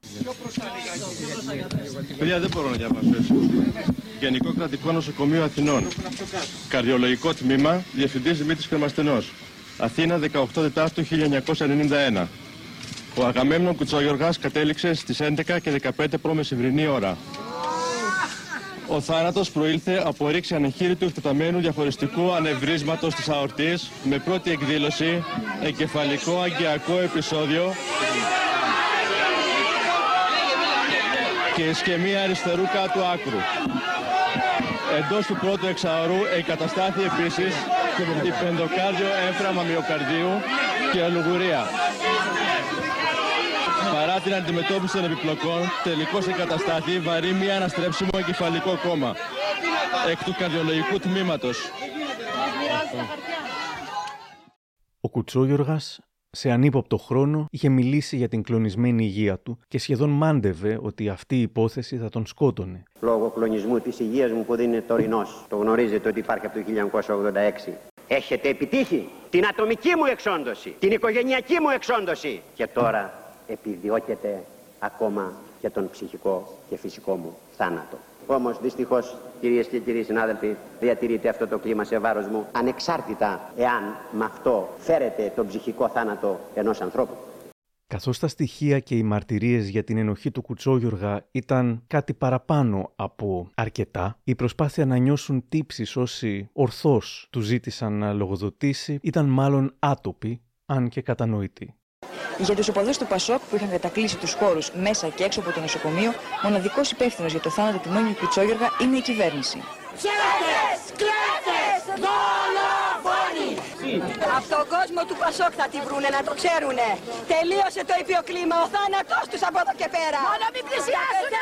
Παιδιά, δεν μπορώ να διαβάσω έτσι. Γενικό Κρατικό Νοσοκομείο Αθηνών. Καρδιολογικό τμήμα, Διευθυντής Δημήτρης Κρεμαστενός. Αθήνα, 18 Τετάρτου 1991. Ο Αγαμέμνων Κουτσόγιοργας κατέληξε στις 11 και 15 π.μ. ώρα. Ο θάνατος προήλθε από ρήξη ανεχείρητου εκτεταμένου διαχωριστικού ανευρίσματος της αορτής με πρώτη εκδήλωση εγκεφαλικό αγκιακό επεισόδιο και ισκεμία αριστερού κάτω άκρου. Εντός του πρώτου εξαωρού εγκαταστάθη επίσης η πεντοκάρδιο έμφραμα μυοκαρδίου και αλουγουρία. Παρά την αντιμετώπιση των επιπλοκών, τελικώς εγκαταστάθη βαρύ μη αναστρέψιμο εγκεφαλικό κόμμα εκ του καρδιολογικού τμήματος. Ο Κουτσόγιοργας σε ανύποπτο χρόνο είχε μιλήσει για την κλονισμένη υγεία του και σχεδόν μάντευε ότι αυτή η υπόθεση θα τον σκότωνε. Λόγω κλονισμού της υγείας μου που δεν είναι τωρινός. Το γνωρίζετε ότι υπάρχει από το 1986. Έχετε επιτύχει την ατομική μου εξόντωση, την οικογενειακή μου εξόντωση. Και τώρα επιδιώκετε ακόμα και τον ψυχικό και φυσικό μου θάνατο. Όμως δυστυχώς κυρίες και κύριοι συνάδελφοι διατηρείται αυτό το κλίμα σε βάρος μου ανεξάρτητα εάν με αυτό φέρετε τον ψυχικό θάνατο ενός ανθρώπου. Καθώς τα στοιχεία και οι μαρτυρίες για την ενοχή του Κουτσόγιοργα ήταν κάτι παραπάνω από αρκετά, η προσπάθεια να νιώσουν τύψεις όσοι ορθώς του ζήτησαν να λογοδοτήσει ήταν μάλλον άτοπη, αν και κατανοητή. Για τους οπαδούς του Πασόκ που είχαν κατακλείσει τους χώρους μέσα και έξω από το νοσοκομείο, μοναδικός υπεύθυνος για το θάνατο του Μένιου Κουτσόγιοργα είναι η κυβέρνηση. Ψεύτες, κλέφτες, δολοφόνοι. Από τον κόσμο του Πασόκ θα τη βρούνε, να το ξέρουνε. Τελείωσε το ήπιο κλίμα, ο θάνατός τους από εδώ και πέρα. Μόνο μην πλησιάσουν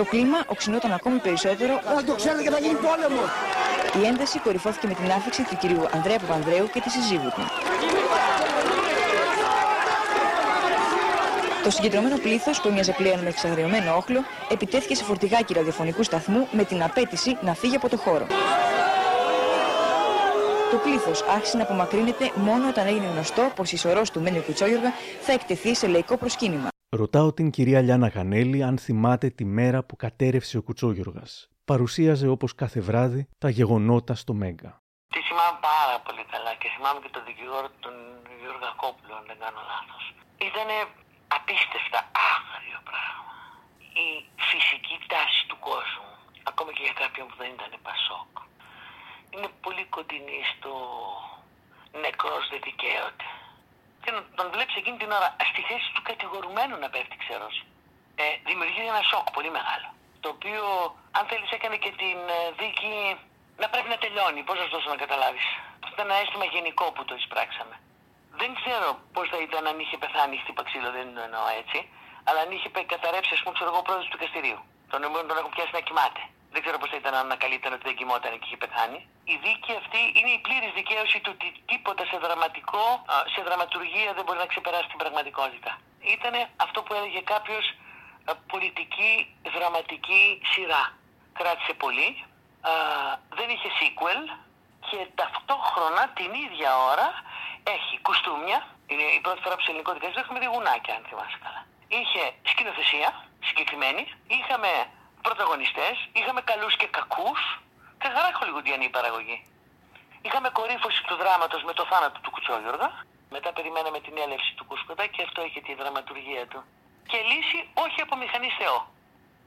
Το κλίμα οξυνόταν ακόμη περισσότερο. Να το ξέρετε και θα γίνει πόλεμο. Η ένταση κορυφώθηκε με την άφηξη του κυρίου Ανδρέα Παπανδρέου και της συζύγου του. Το συγκεντρωμένο πλήθος, που έμοιαζε πλέον με εξαγριωμένο όχλο, επιτέθηκε σε φορτηγάκι ραδιοφωνικού σταθμού με την απέτηση να φύγει από το χώρο. Το πλήθος άρχισε να απομακρύνεται μόνο όταν έγινε γνωστό πως η σωρός του Μένιο Κουτσόγιοργα θα εκτεθεί σε λαϊκό προσκύνημα. Ρωτάω την κυρία Λιάννα Γανέλη αν θυμάται τη μέρα που κατέρευσε ο Κουτσόγιοργας. Παρουσίαζε όπως κάθε βράδυ τα γεγονότα στο Μέγκα. Τη θυμάμαι πάρα πολύ καλά και θυμάμαι και τον δικηγόρο τον Γιώργα Κόπουλο, αν δεν κάνω λάθος. Ήτανε απίστευτα άγριο πράγμα. Η φυσική τάση του κόσμου, ακόμα και για κάποιον που δεν ήταν Πασόκ, είναι πολύ κοντινή στο νεκρός δεν δικαίωται. Και να τον βλέπεις εκείνη την ώρα στη θέση του κατηγορουμένου να πέφτει ξέρος. Ε, δημιουργεί ένα σοκ πολύ μεγάλο. Το οποίο, αν θέλεις, έκανε και την ε, δίκη να πρέπει να τελειώνει. Πώς να σου δώσω να καταλάβεις. Αυτό ήταν ένα αίσθημα γενικό που το εισπράξαμε. Δεν ξέρω πώς θα ήταν αν είχε πεθάνει χτύπα ξύλο, δεν το εννοώ έτσι. Αλλά αν είχε καταρρεύσει, ας πούμε, ξέρω εγώ, πρόεδρος του δικαστηρίου. Τον οποίο τον έχουν πιάσει να κοιμάται. Δεν ξέρω πώς θα ήταν αν ανακαλύπταν ότι δεν κοιμόταν και είχε πεθάνει. Η δίκη αυτή είναι η πλήρης δικαίωση του ότι τίποτα σε δραματικό, σε δραματουργία δεν μπορεί να ξεπεράσει την πραγματικότητα. Ήταν αυτό που έλεγε κάποιος πολιτική δραματική σειρά. Κράτησε πολύ, δεν είχε sequel και ταυτόχρονα την ίδια ώρα έχει κουστούμια. Είναι η πρώτη φορά που σε ελληνικό δικαστήριο έχουμε δει γουνάκια, αν θυμάσαι καλά. Είχε σκηνοθεσία συγκεκριμένη, είχαμε πρωταγωνιστές, είχαμε καλούς και κακούς και χαρά χολιγουντιανή παραγωγή. Είχαμε κορύφωση του δράματος με το θάνατο του Κουτσόγιοργα. Μετά περιμέναμε την έλευση του Κουσκοτά και αυτό είχε τη δραματουργία του. Και λύση όχι από μηχανή Θεό,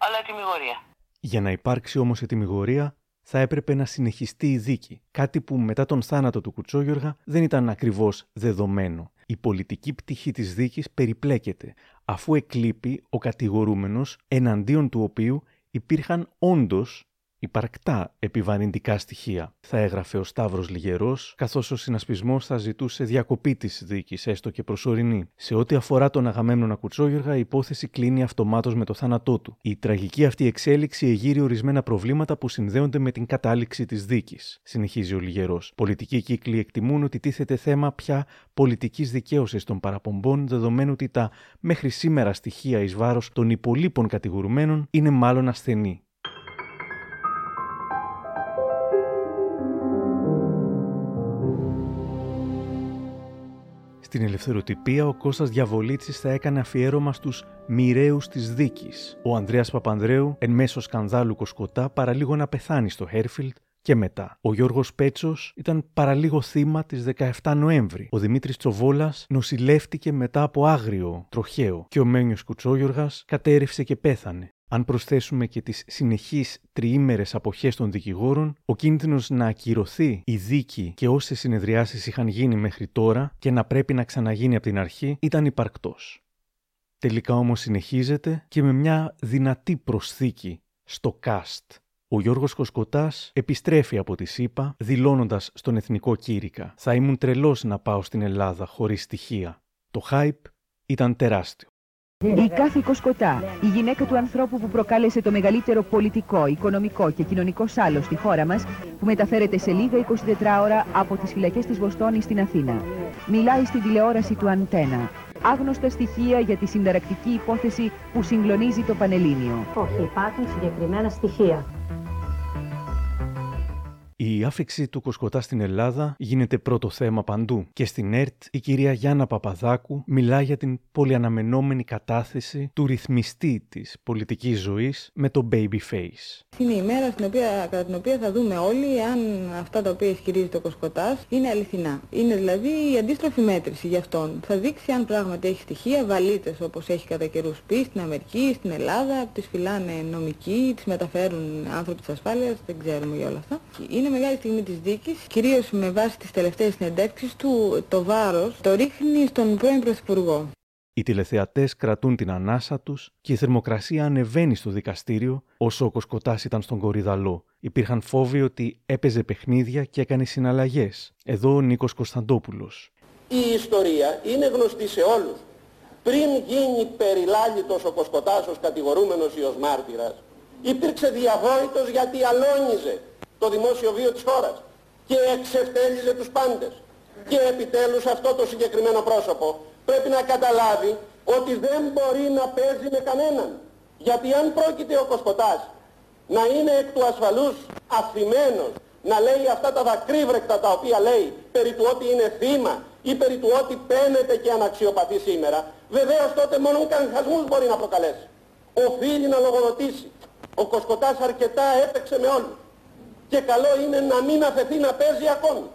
αλλά τιμιγορία. Για να υπάρξει όμως η τιμιγορία, θα έπρεπε να συνεχιστεί η δίκη, κάτι που μετά τον θάνατο του Κουτσόγιοργα δεν ήταν ακριβώς δεδομένο. Η πολιτική πτυχή της δίκης περιπλέκεται, αφού εκλείπει ο κατηγορούμενος εναντίον του οποίου υπήρχαν όντως υπαρκτά επιβαρυντικά στοιχεία, θα έγραφε ο Σταύρος Λιγερός, καθώς ο συνασπισμός θα ζητούσε διακοπή της δίκης, έστω και προσωρινή. Σε ό,τι αφορά τον Αγαμέμνονα Κουτσόγιοργα, η υπόθεση κλείνει αυτομάτως με το θάνατό του. Η τραγική αυτή εξέλιξη εγείρει ορισμένα προβλήματα που συνδέονται με την κατάληξη της δίκης, συνεχίζει ο Λιγερός. Πολιτικοί κύκλοι εκτιμούν ότι τίθεται θέμα πια πολιτικής δικαίωσης των παραπομπών, δεδομένου ότι τα μέχρι σήμερα στοιχεία εις βάρος των υπολείπων κατηγορουμένων είναι μάλλον ασθενή. Στην ελευθεροτυπία ο Κώστας Διαβολίτσης θα έκανε αφιέρωμα στους μοιραίους της δίκης. Ο Ανδρέας Παπανδρέου, εν μέσω σκανδάλου Κοσκοτά, παραλίγο να πεθάνει στο Χέρφιλτ και μετά. Ο Γιώργος Πέτσος ήταν παραλίγο θύμα της 17 Νοέμβρη. Ο Δημήτρης Τσοβόλας νοσηλεύτηκε μετά από άγριο τροχαίο και ο Μένιος Κουτσόγιοργας κατέρευσε και πέθανε. Αν προσθέσουμε και τις συνεχείς τριήμερες αποχές των δικηγόρων, ο κίνδυνος να ακυρωθεί η δίκη και όσες συνεδριάσεις είχαν γίνει μέχρι τώρα και να πρέπει να ξαναγίνει από την αρχή ήταν υπαρκτός. Τελικά όμως συνεχίζεται και με μια δυνατή προσθήκη στο cast. Ο Γιώργος Κοσκοτάς επιστρέφει από τη ΣΥΠΑ δηλώνοντας στον Εθνικό Κήρυκα «Θα ήμουν τρελός να πάω στην Ελλάδα χωρίς στοιχεία». Το hype ήταν τεράστιο. Η κάθε Κοσκοτά, η γυναίκα του ανθρώπου που προκάλεσε το μεγαλύτερο πολιτικό, οικονομικό και κοινωνικό σάλο στη χώρα μας, που μεταφέρεται σε λίγα 24 ώρα από τις φυλακές της Βοστόνη στην Αθήνα. Μιλάει στην τηλεόραση του Αντένα. Άγνωστα στοιχεία για τη συνταρακτική υπόθεση που συγκλονίζει το Πανελλήνιο. Όχι, υπάρχουν συγκεκριμένα στοιχεία. Η άφηξη του Κοσκοτά στην Ελλάδα γίνεται πρώτο θέμα παντού. Και στην ΕΡΤ η κυρία Γιάννα Παπαδάκου μιλά για την πολυαναμενόμενη κατάθεση του ρυθμιστή της πολιτικής ζωής με το baby face. Είναι η μέρα στην οποία, κατά την οποία θα δούμε όλοι αν αυτά τα οποία ισχυρίζεται ο Κοσκοτάς είναι αληθινά. Είναι δηλαδή η αντίστροφη μέτρηση για αυτόν. Θα δείξει αν πράγματι έχει στοιχεία, βαλίτσε όπως έχει κατά καιρούς πει στην Αμερική, στην Ελλάδα, τις φυλάνε νομικοί, τις μεταφέρουν άνθρωποι της ασφάλειας, δεν ξέρουμε για όλα αυτά. Είναι μεγάλη στιγμή της δίκης, κυρίως με βάση τις τελευταίες συνεντεύξεις του, το βάρος το ρίχνει στον πρώην Πρωθυπουργό. Οι τηλεθεατές κρατούν την ανάσα τους και η θερμοκρασία ανεβαίνει στο δικαστήριο όσο ο Κοσκοτάς ήταν στον κορυδαλό. Υπήρχαν φόβοι ότι έπαιζε παιχνίδια και έκανε συναλλαγές. Εδώ ο Νίκος Κωνσταντόπουλος. Η ιστορία είναι γνωστή σε όλους. Πριν γίνει περιλάλητος ο Κοσκοτάς ως κατηγορούμενος ή ως μάρτυρας, υπήρξε διαβόητος γιατί αλώνιζε το δημόσιο βίο της χώρας και εξευτέλιζε τους πάντες. Και επιτέλους αυτό το συγκεκριμένο πρόσωπο πρέπει να καταλάβει ότι δεν μπορεί να παίζει με κανέναν. Γιατί αν πρόκειται ο Κοσκοτάς να είναι εκ του ασφαλούς αφημένος, να λέει αυτά τα δακρύβρεκτα τα οποία λέει περί του ότι είναι θύμα ή περί του ότι παίνεται και αναξιοπαθεί σήμερα, βεβαίως τότε μόνο κανχασμούς μπορεί να προκαλέσει. Οφείλει να λογοδοτήσει. Ο Κοσκοτάς αρκετά έπαιξε με όλους. Και καλό είναι να μην αφαιθεί να παίζει ακόμη.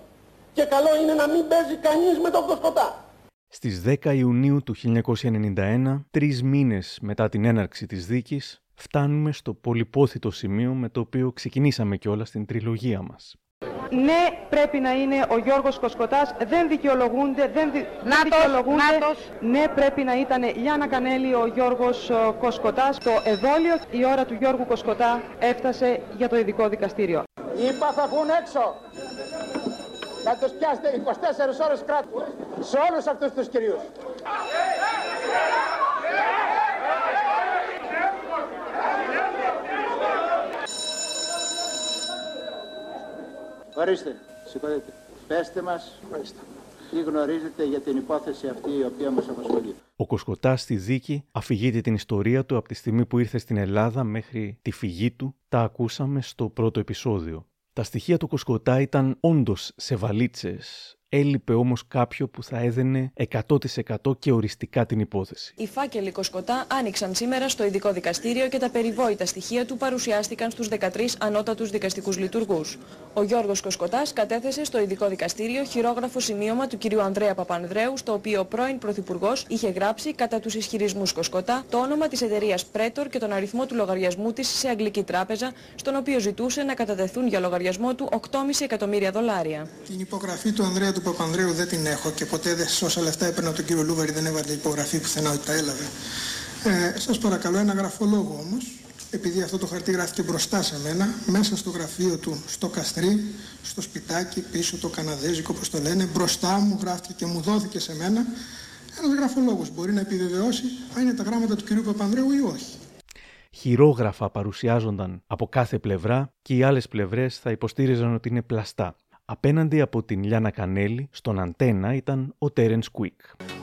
Και καλό είναι να μην παίζει κανείς με τον Κοσκοτά. Στις 10 Ιουνίου του 1991, τρεις μήνες μετά την έναρξη της δίκης, φτάνουμε στο πολυπόθητο σημείο με το οποίο ξεκινήσαμε κιόλας την τριλογία μας. Ναι, πρέπει να είναι ο Γιώργος Κοσκοτάς, δεν δικαιολογούνται, δεν, δι... δεν δικαιολογούνται. Ναι, πρέπει να ήταν Λιάννα Κανέλη ο Γιώργος Κοσκοτάς. Το εδόλιο, η ώρα του Γιώργου Κοσκοτά έφτασε για το ειδικό δικαστήριο. Είπα θα βγουν έξω. Θα τους πιάσετε 24 ώρες κράτους. Σε όλους αυτούς τους κυρίους. Ορίστε, συγχωρείτε. Πέστε μας τι γνωρίζετε για την υπόθεση αυτή η οποία μας απασχολεί. Ο Κοσκοτάς στη δίκη αφηγείται την ιστορία του από τη στιγμή που ήρθε στην Ελλάδα μέχρι τη φυγή του. Τα ακούσαμε στο πρώτο επεισόδιο. Τα στοιχεία του Κοσκοτά ήταν όντως σε βαλίτσες, Έλειπε όμως κάποιο που θα έδαινε 100% και οριστικά την υπόθεση. Οι φάκελοι Κοσκοτά άνοιξαν σήμερα στο ειδικό δικαστήριο και τα περιβόητα στοιχεία του παρουσιάστηκαν στους 13 ανώτατους δικαστικούς λειτουργούς. Ο Γιώργος Κοσκοτάς κατέθεσε στο ειδικό δικαστήριο χειρόγραφο σημείωμα του κ. Ανδρέα Παπανδρέου, στο οποίο ο πρώην Πρωθυπουργός είχε γράψει κατά τους ισχυρισμούς Κοσκοτά το όνομα της εταιρείας Πρέτορ και τον αριθμό του λογαριασμού της σε αγγλική τράπεζα, στον οποίο ζητούσε να κατατεθούν για λογαριασμό του 8,5 εκατομμύρια δολάρια. Την υπογραφή του Ανδρέα του Παπανδρέου δεν την έχω και ποτέ δεν, σε όσα λεφτά έπαιρνα τον κύριο Λούβαρη δεν έβαλε υπογραφή πουθενά ότι τα έλαβε. Ε, σας παρακαλώ ένα γραφολόγο όμως, επειδή αυτό το χαρτί γράφηκε μπροστά σε μένα, μέσα στο γραφείο του, στο Καστρί, στο σπιτάκι, πίσω το Καναδέζικο, όπως το λένε, μπροστά μου γράφτηκε και μου δόθηκε σε μένα, ένας γραφολόγος μπορεί να επιβεβαιώσει αν είναι τα γράμματα του κυρίου Παπανδρέου ή όχι. Χειρόγραφα παρουσιάζονταν από κάθε πλευρά και οι άλλες πλευρές θα υποστήριζαν ότι είναι πλαστά. Απέναντι από την Λιάνα Κανέλη, στον αντένα ήταν ο Τέρεν Κουίκ.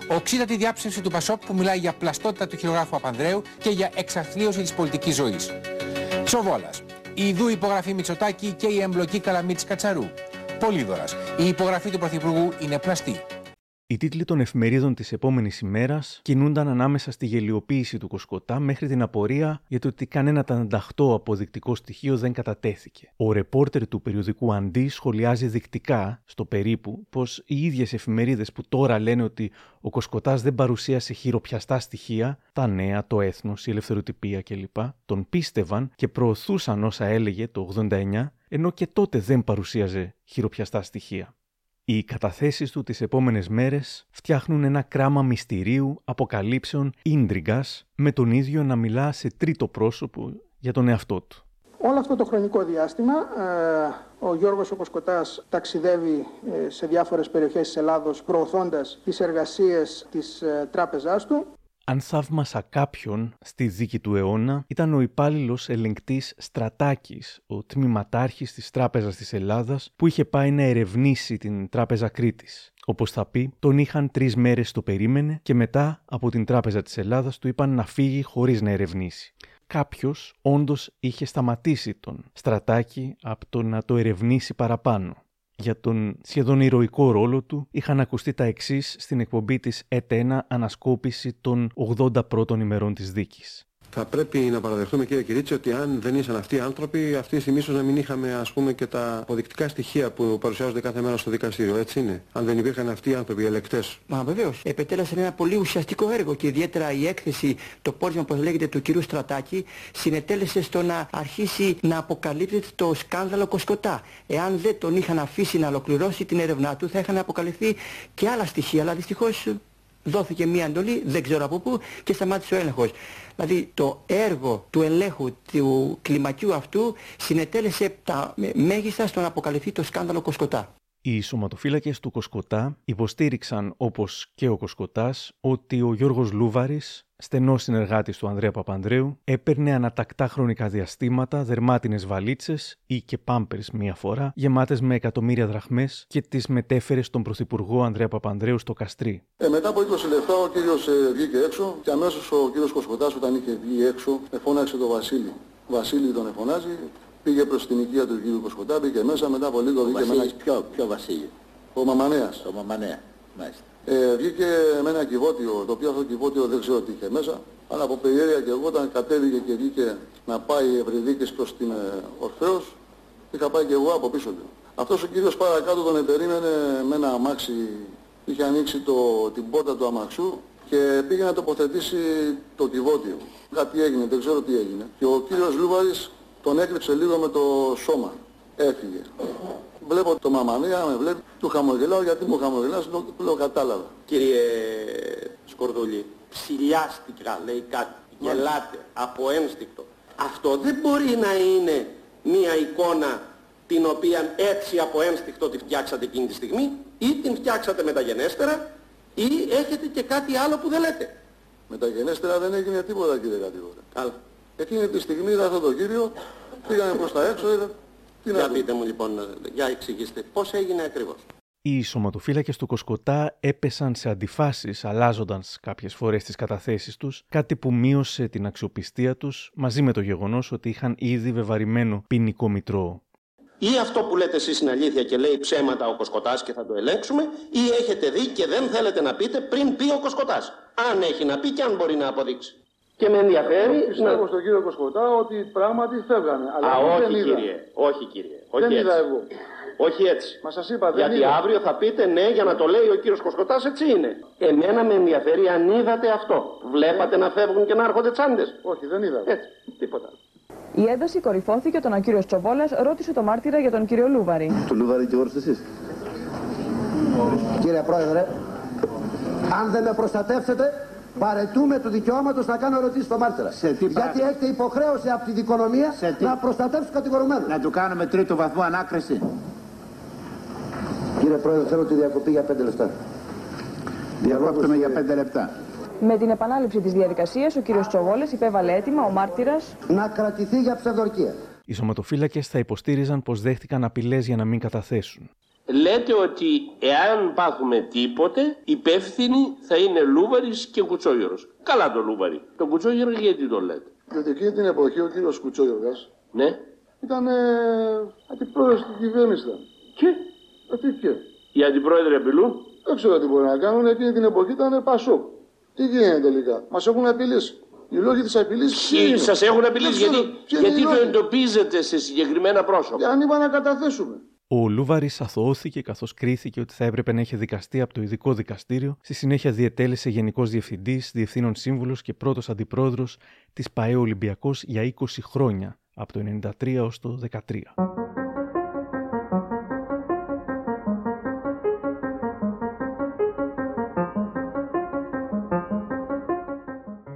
Οξύτατη διάψευση του Πασόκ που μιλάει για πλαστότητα του χειρογράφου Απανδρέου και για εξαθλίωση της πολιτικής ζωής. Τσοβόλας. Η Ιδού υπογραφή Μητσοτάκη και η εμπλοκή Καλαμίτης Κατσαρού. Πολύδωρας. Η υπογραφή του Πρωθυπουργού είναι πλαστή. Οι τίτλοι των εφημερίδων της επόμενης ημέρας κινούνταν ανάμεσα στη γελιοποίηση του Κοσκοτά μέχρι την απορία για το ότι κανένα τανταχτό αποδεικτικό στοιχείο δεν κατατέθηκε. Ο ρεπόρτερ του περιοδικού Αντί σχολιάζει δεικτικά, στο περίπου, πως οι ίδιες εφημερίδες που τώρα λένε ότι ο Κοσκοτάς δεν παρουσίασε χειροπιαστά στοιχεία, τα νέα, το έθνος, η ελευθεροτυπία κλπ., τον πίστευαν και προωθούσαν όσα έλεγε το 89, ενώ και τότε δεν παρουσίαζε χειροπιαστά στοιχεία. Οι καταθέσεις του τις επόμενες μέρες φτιάχνουν ένα κράμα μυστηρίου, αποκαλύψεων, ίντριγκας, με τον ίδιο να μιλά σε τρίτο πρόσωπο για τον εαυτό του. Όλο αυτό το χρονικό διάστημα ε, ο Γιώργος Κοσκοτάς ταξιδεύει ε, σε διάφορες περιοχές της Ελλάδος προωθώντας τις εργασίες της ε, τράπεζάς του. Αν θαύμασα κάποιον στη δίκη του αιώνα, ήταν ο υπάλληλος ελεγκτής Στρατάκης, ο τμήματάρχης της Τράπεζας της Ελλάδας, που είχε πάει να ερευνήσει την Τράπεζα Κρήτης. Όπως θα πει, τον είχαν τρεις μέρες το περίμενε και μετά από την Τράπεζα της Ελλάδας του είπαν να φύγει χωρίς να ερευνήσει. Κάποιος όντως είχε σταματήσει τον Στρατάκη από το να το ερευνήσει παραπάνω. Για τον σχεδόν ηρωικό ρόλο του είχαν ακουστεί τα εξής στην εκπομπή της ΕΤΕΝΑ ανασκόπηση των 80 πρώτων ημερών της δίκης θα πρέπει να παραδεχτούμε κύριε Κυρίτσι ότι αν δεν ήσαν αυτοί οι άνθρωποι αυτή τη στιγμή ίσως να μην είχαμε ας πούμε και τα αποδεικτικά στοιχεία που παρουσιάζονται κάθε μέρα στο δικαστήριο. Έτσι είναι; Αν δεν υπήρχαν αυτοί οι άνθρωποι, οι ελεκτές. Μα βεβαίως. Επετέλεσαν ένα πολύ ουσιαστικό έργο και ιδιαίτερα η έκθεση, το πόρισμα που λέγεται του κυρίου Στρατάκη συνετέλεσε στο να αρχίσει να αποκαλύπτεται το σκάνδαλο Κοσκοτά. Εάν δεν τον είχαν αφήσει να ολοκληρώσει την έρευνά του θα είχαν αποκαλυφθεί και άλλα στοιχεία, αλλά δυστυχώς δόθηκε μία εντολή, δεν ξέρω από πού, και σταμάτησε ο έλεγχος. Δηλαδή το έργο του ελέγχου του κλιμακίου αυτού συνετέλεσε τα μέγιστα στο να αποκαλυφθεί το σκάνδαλο Κοσκοτά. Οι σωματοφύλακες του Κοσκοτά υποστήριξαν, όπως και ο Κοσκοτάς, ότι ο Γιώργος Λούβαρης, στενός συνεργάτης του Ανδρέα Παπανδρέου, έπαιρνε ανατακτά χρονικά διαστήματα δερμάτινες βαλίτσες ή και πάμπερς μία φορά, γεμάτες με εκατομμύρια δραχμές και τις μετέφερε στον Πρωθυπουργό Ανδρέα Παπανδρέου στο Καστρί. Ε, μετά από 20 λεπτά ο κύριος ε, βγήκε έξω και αμέσως ο κύριος Κοσκοτάς όταν είχε βγει έξω φώναξε τον Βασίλη. Βασίλη τον εφωνάζει, πήγε προς την οικία του κύριου Κοσκοτά, μπήκε μέσα, μετά από λίγο βγήκε με ένα... Ποιο, ποιο Βασίλη. Ο Μαμανέας. Ο Μαμανέα, μάλιστα. Ε, βγήκε με ένα κυβότιο, το οποίο αυτό το κυβότιο δεν ξέρω τι είχε μέσα, αλλά από περιέργεια και εγώ όταν κατέβηκε και βγήκε να πάει Ευρυδίκης προς την ε, Ορφέως, είχα πάει και εγώ από πίσω του. Αυτός ο κύριος παρακάτω τον επερίμενε με ένα αμάξι, είχε ανοίξει το, την πόρτα του αμαξού και πήγε να τοποθετήσει το κυβότιο. Κάτι έγινε, δεν ξέρω τι έγινε. Και ο κύριος Λούβαρης τον έκρυψε λίγο με το σώμα. Έφυγε. Βλέπω το μαμανία, με βλέπει, του χαμογελάω γιατί μου χαμογελάς, το λέω κατάλαβα. Κύριε Σκορδούλη, ψηλιάστηκα, λέει κάτι, γελάτε, από ένστικτο. Αυτό δεν μπορεί να είναι μία εικόνα την οποία έτσι από ένστικτο τη φτιάξατε εκείνη τη στιγμή ή την φτιάξατε μεταγενέστερα ή έχετε και κάτι άλλο που δεν λέτε. Μεταγενέστερα δεν έγινε τίποτα κύριε Κατηγόρη. Καλά. Εκείνη τη στιγμή είδα αυτόν τον κύριο, πήγανε προς τα έξω, είδα... Τι για πείτε μου λοιπόν, για εξηγήστε, πώς έγινε ακριβώς; Οι σωματοφύλακες του Κοσκοτά έπεσαν σε αντιφάσεις, αλλάζοντα κάποιες φορές τις καταθέσεις τους, κάτι που μείωσε την αξιοπιστία τους μαζί με το γεγονός ότι είχαν ήδη βεβαρημένο ποινικό μητρό. Ή αυτό που λέτε εσείς είναι αλήθεια και λέει ψέματα ο Κοσκοτάς και θα το ελέγξουμε, ή έχετε δει και δεν θέλετε να πείτε πριν πει ο Κοσκοτάς. Αν έχει να πει και αν μπορεί να αποδείξει. Και με ενδιαφέρει. Πιστεύω να... στον κύριο Κοσκοτά ότι πράγματι φεύγανε. Αλλά Α, όχι δεν κύριε. Είδα. Όχι κύριε. Όχι δεν έτσι. είδα εγώ. Όχι έτσι. Μα σας είπα, δεν Γιατί είδα. αύριο θα πείτε ναι για να το λέει ο κύριος Κοσκοτάς έτσι είναι. Εμένα με ενδιαφέρει αν είδατε αυτό. Βλέπατε να φεύγουν και να έρχονται τσάντες. Όχι, δεν είδα. Έτσι. Τίποτα. Η ένταση κορυφώθηκε όταν ο κύριος Τσοβόλας ρώτησε το μάρτυρα για τον κύριο Λούβαρη. Του Λούβαρη και εσείς. Κύριε Πρόεδρε, αν δεν με προστατεύσετε, παρετούμε του δικαιώματος να κάνω ερωτήσεις στο μάρτυρα. Γιατί έχετε υποχρέωση από τη δικονομία να προστατεύσετε του κατηγορουμένους. Να του κάνουμε τρίτο βαθμό ανάκριση. Κύριε Πρόεδρε, θέλω τη διακοπή για πέντε λεπτά. Διακόπτουμε για πέντε λεπτά. Με την επανάληψη της διαδικασίας, ο κύριος Τσοβόλα υπέβαλε έτοιμα ο μάρτυρας να κρατηθεί για ψευδορκία. Οι σωματοφύλακες θα υποστήριζαν πως δέχτηκαν απειλές για να μην καταθέσουν. Λέτε ότι εάν πάθουμε τίποτε, υπεύθυνοι θα είναι Λούβαρης και Κουτσόγερος. Καλά το Λούβαρη. Το Κουτσόγερο γιατί το λέτε; Διότι εκείνη την εποχή ο κύριος Κουτσόγιοργας Ναι. ήταν ε, αντιπρόεδρος της κυβέρνησης. ήταν. Και; Ε, τι και; οι αντιπρόεδροι απειλούν; Δεν ξέρω τι μπορεί να κάνουν, εκείνη την εποχή ήταν Πασόκ. Τι γίνεται τελικά; Μας έχουν απειλήσει. Οι λόγοι της απειλής ποιοι είναι; Σας έχουν απειλήσει Δεν ξέρω γιατί, ποιοι είναι γιατί οι το λόγοι. εντοπίζετε σε συγκεκριμένα πρόσωπα; Για αν είπα να καταθέσουμε. Ο Λούβαρης αθωώθηκε καθώς κρίθηκε ότι θα έπρεπε να είχε δικαστεί από το ειδικό δικαστήριο. Στη συνέχεια διετέλεσε Γενικός Διευθυντής, Διευθύνων Σύμβουλος και πρώτος Αντιπρόεδρος της ΠαΕ Ολυμπιακός για 20 χρόνια, από το 1993 έως το 2013.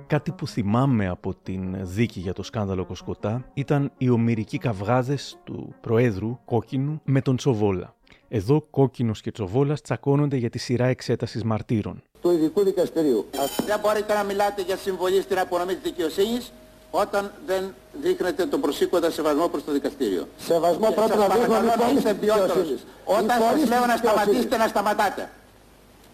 Κάτι που θυμάμαι από την δίκη για το σκάνδαλο Κοσκοτά ήταν οι ομοιρικοί καυγάδες του Προέδρου Κόκκινου με τον Τσοβόλα. Εδώ Κόκκινος και Τσοβόλας τσακώνονται για τη σειρά εξέτασης μαρτύρων. Του ειδικού δικαστηρίου. Δεν μπορείτε να μιλάτε για συμβολή στην απονομή της δικαιοσύνης όταν δεν δείχνετε τον προσήκοντα σεβασμό προς το δικαστήριο. Σεβασμό Και πρέπει σας να παρακαλώ δείχνουμε να οι είστε φορείς ποιότερος. δικαιοσύνης. Όταν Οι σας φορείς λέω να δικαιοσύνης. σταματήσετε να σταματάτε.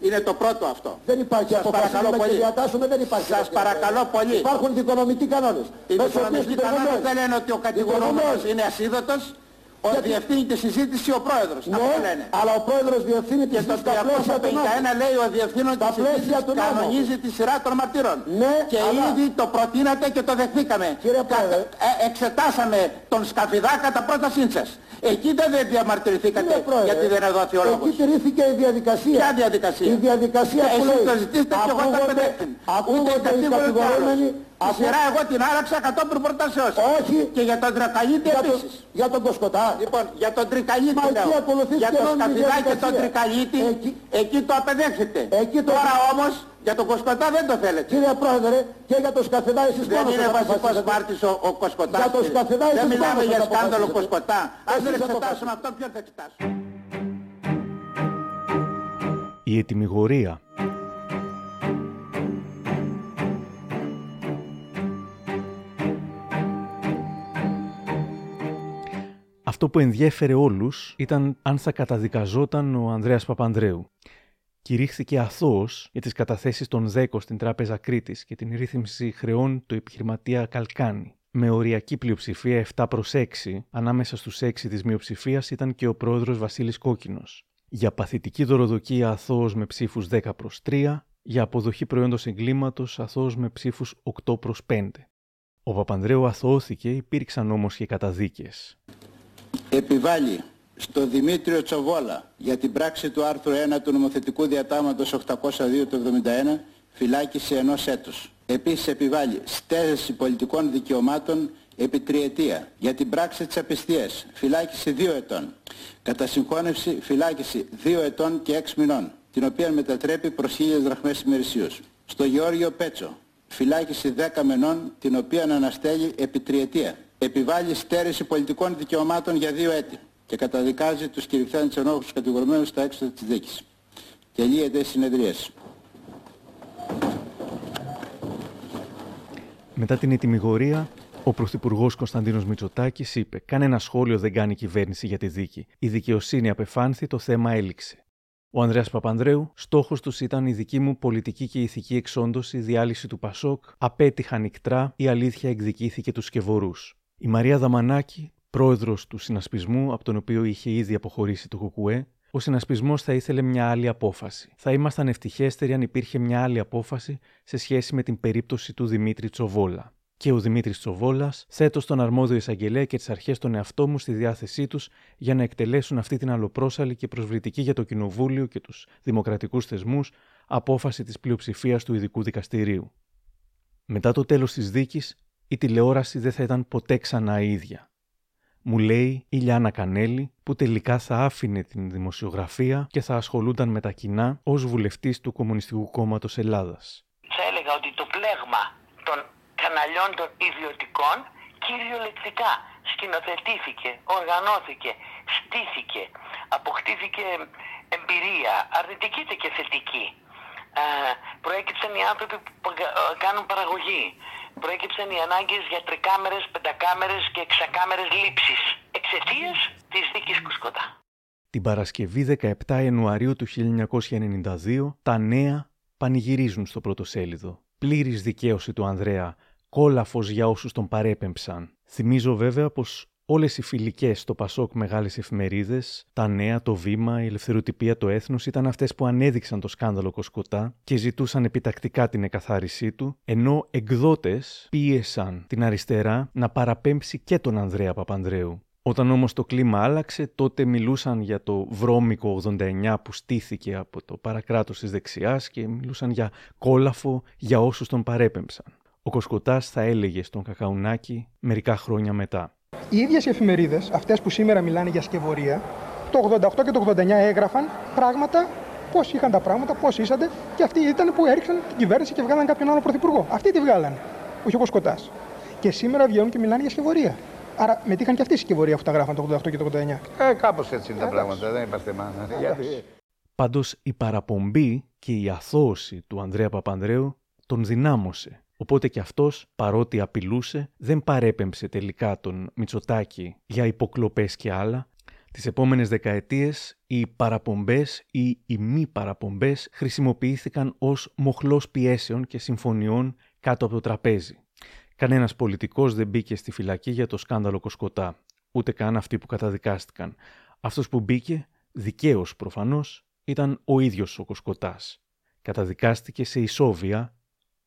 Είναι το πρώτο αυτό. Δεν υπάρχει Σας παρακαλώ αποφασίζουμε και πολύ. διατάσσουμε, δεν υπάρχει. Σας παρακαλώ πολύ. Υπάρχουν δικονομικοί κανόνες. Οι Μέσω οποίους δικονομικοί και κανόνες προηγουμένως. δεν λένε ότι ο κατηγορούμενος είναι ασίδωτος. Ο διευθύνει τη συζήτηση ο πρόεδρος. Αυτό Ναι, λένε. αλλά ο πρόεδρος διευθύνει τη Και το συζήτηση στα πλαίσια του νόμου. 351 λέει ο διευθύνων Στα της πλαίσια συζήτησης του νόμου. κανονίζει τη σειρά των μαρτύρων. Ναι, και αλλά- ήδη το προτείνατε και το δεχθήκαμε. Κύριε Πρόεδρε. Ε, εξετάσαμε τον Σκαφιδά κατά πρώτα σύντσες. Εκεί δεν διαμαρτυρηθήκατε Κύριε Πρόεδρε, γιατί δεν εδόθη ο Εκεί λόγος. τηρήθηκε η διαδικασία. Ποια διαδικασία; Η διαδικασία που Εσείς λέει. το ζητήσετε και εγώ το ακούγονται- απεδέχθην. Ούτε Ακούγονται οι κατήγορος ούτε κατηγορούμενοι. Άλλος. Τη σειρά εγώ την άραξα κατόπιν προτάσεως. Όχι. Και για τον Τρικαλίτη Για, το, επίσης. για τον Κοσκοτά. Λοιπόν, για τον Τρικαλίτη Μα λέω. εκεί ακολουθήθηκε Για τον νόμιμη Σκαφιδά και τον διαδικασία. Τρικαλίτη, Εκεί- εκεί, το απεδέχεται. Εκεί το- Τώρα όμως Για τον Κοσκοτά δεν το θέλετε. Κύριε Πρόεδρε, και για το Σκαθεδά εσείς Δεν μόνος είναι θα βασικός αποφασίσετε. πάρτης ο, ο Κοσκοτάς. Για το κύριε. Σκαθεδά Δεν εσείς μιλάμε μόνος για θα σκάνδαλο αποφασίσετε. Κοσκοτά. Αν Εσείς δεν θα εξετάσουμε αυτό, ποιον θα εξετάσουμε; Η ετοιμιγορία. Αυτό που ενδιέφερε όλους ήταν αν θα καταδικαζόταν ο Ανδρέας Παπανδρέου. Κηρύχθηκε αθώος για τις καταθέσεις των 10 στην Τράπεζα Κρήτης και την ρύθμιση χρεών του επιχειρηματία Καλκάνη. Με οριακή πλειοψηφία 7 προς 6, ανάμεσα στους 6 της μειοψηφίας ήταν και ο πρόεδρος Βασίλης Κόκκινος. Για παθητική δωροδοκία αθώος με ψήφους 10 προς 3, για αποδοχή προϊόντος εγκλήματος αθώος με ψήφους 8 προς 5. Ο Παπανδρέου αθωώθηκε, υπήρξαν όμως και καταδίκες. Επιβάλλει στο Δημήτριο Τσοβόλα για την πράξη του άρθρου 1 του νομοθετικού διατάγματος 802 του 71 φυλάκιση ενός έτους. Επίσης επιβάλλει στέρεση πολιτικών δικαιωμάτων επί τριετία για την πράξη της απιστίας φυλάκιση 2 ετών. Κατά συγχώνευση φυλάκιση 2 ετών και 6 μηνών την οποία μετατρέπει προς χίλιες δραχμές ημερησίως. Στο Γεώργιο Πέτσο φυλάκιση 10 μηνών την οποία αναστέλει επί τριετία. Επιβάλλει στέρεση πολιτικών δικαιωμάτων για δύο έτη και καταδικάζει τους κηρυχθέντες ενόχους κατηγορουμένους στα έξοδα της δίκης. Τελείεται η συνεδρίαση. Μετά την ετοιμιγορία, ο Πρωθυπουργός Κωνσταντίνος Μητσοτάκης είπε: Κανένα σχόλιο δεν κάνει η κυβέρνηση για τη δίκη. Η δικαιοσύνη απεφάνθη, το θέμα έληξε. Ο Ανδρέας Παπανδρέου, στόχος τους ήταν η δική μου πολιτική και ηθική εξόντωση, διάλυση του Πασόκ, απέτυχα νικτρά, η αλήθεια εκδικήθηκε τους σκευωρού. Η Μαρία Δαμανάκη, πρόεδρος του συνασπισμού, από τον οποίο είχε ήδη αποχωρήσει το Κουκουέ, ο συνασπισμός θα ήθελε μια άλλη απόφαση. Θα ήμασταν ευτυχέστεροι αν υπήρχε μια άλλη απόφαση σε σχέση με την περίπτωση του Δημήτρη Τσοβόλα. Και ο Δημήτρης Τσοβόλας θέτω στον αρμόδιο εισαγγελέα και τις αρχές των εαυτό μου στη διάθεσή τους για να εκτελέσουν αυτή την αλλοπρόσαλη και προσβλητική για το Κοινοβούλιο και τους δημοκρατικούς θεσμούς απόφαση της πλειοψηφίας του ειδικού δικαστηρίου. Μετά το τέλος της δίκης, η τηλεόραση δεν θα ήταν ποτέ ξανά η ίδια. Μου λέει η Λιάνα Κανέλη, που τελικά θα άφηνε την δημοσιογραφία και θα ασχολούνταν με τα κοινά ως βουλευτής του Κομμουνιστικού Κόμματος Ελλάδας. Θα έλεγα ότι το πλέγμα των καναλιών των ιδιωτικών κυριολεκτικά σκηνοθετήθηκε, οργανώθηκε, στήθηκε, αποκτήθηκε εμπειρία, αρνητική είτε και θετική. Ε, προέκυψαν οι άνθρωποι που ε, κάνουν παραγωγή. Προέκυψαν οι ανάγκες για τρικάμερες, πεντακάμερες και εξακάμερες λήψεις εξαιτίας της δίκης Κουσκοτά. Την Παρασκευή 17 Ιανουαρίου του 1992 τα νέα πανηγυρίζουν στο πρωτοσέλιδο. Πλήρης δικαίωση του Ανδρέα, κόλαφος για όσους τον παρέπεμψαν. Θυμίζω βέβαια πως όλες οι φιλικές στο Πασόκ μεγάλες εφημερίδες, τα νέα, το βήμα, η ελευθεροτυπία, το έθνος ήταν αυτές που ανέδειξαν το σκάνδαλο Κοσκοτά και ζητούσαν επιτακτικά την εκαθάρισή του, ενώ εκδότες πίεσαν την αριστερά να παραπέμψει και τον Ανδρέα Παπανδρέου. Όταν όμως το κλίμα άλλαξε, τότε μιλούσαν για το βρώμικο 89 που στήθηκε από το παρακράτος της δεξιάς και μιλούσαν για κόλαφο για όσους τον παρέπεμψαν. Ο Κοσκοτάς θα έλεγε στον Κακαουνάκη μερικά χρόνια μετά. Οι ίδιες οι εφημερίδες, αυτές που σήμερα μιλάνε για σκευωρία, το 88 και το 89 έγραφαν πράγματα πώς είχαν τα πράγματα, πώς ήσαντε και αυτοί ήταν που έριξαν την κυβέρνηση και βγάλαν κάποιον άλλο πρωθυπουργό. Αυτοί τη βγάλανε, όχι ο Κοσκοτά. Και σήμερα βγαίνουν και μιλάνε για σκευωρία. Άρα μετήχαν και αυτοί οι σκευωρία που τα γράφαν το 88 και το 89. Ε, κάπως έτσι είναι τα πράγματα, δεν είμαστε μάνα. Γιατί... Πάντως η παραπομπή και η αθώωση του Ανδρέα Παπανδρέου τον δυνάμωσε. Οπότε και αυτός, παρότι απειλούσε, δεν παρέπεμψε τελικά τον Μητσοτάκη για υποκλοπές και άλλα. Τις επόμενες δεκαετίες οι παραπομπές ή οι μη παραπομπές χρησιμοποιήθηκαν ως μοχλός πιέσεων και συμφωνιών κάτω από το τραπέζι. Κανένας πολιτικός δεν μπήκε στη φυλακή για το σκάνδαλο Κοσκοτά, ούτε καν αυτοί που καταδικάστηκαν. Αυτός που μπήκε, δικαίως προφανώς, ήταν ο ίδιος ο Κοσκοτάς. Καταδικάστηκε σε ισόβια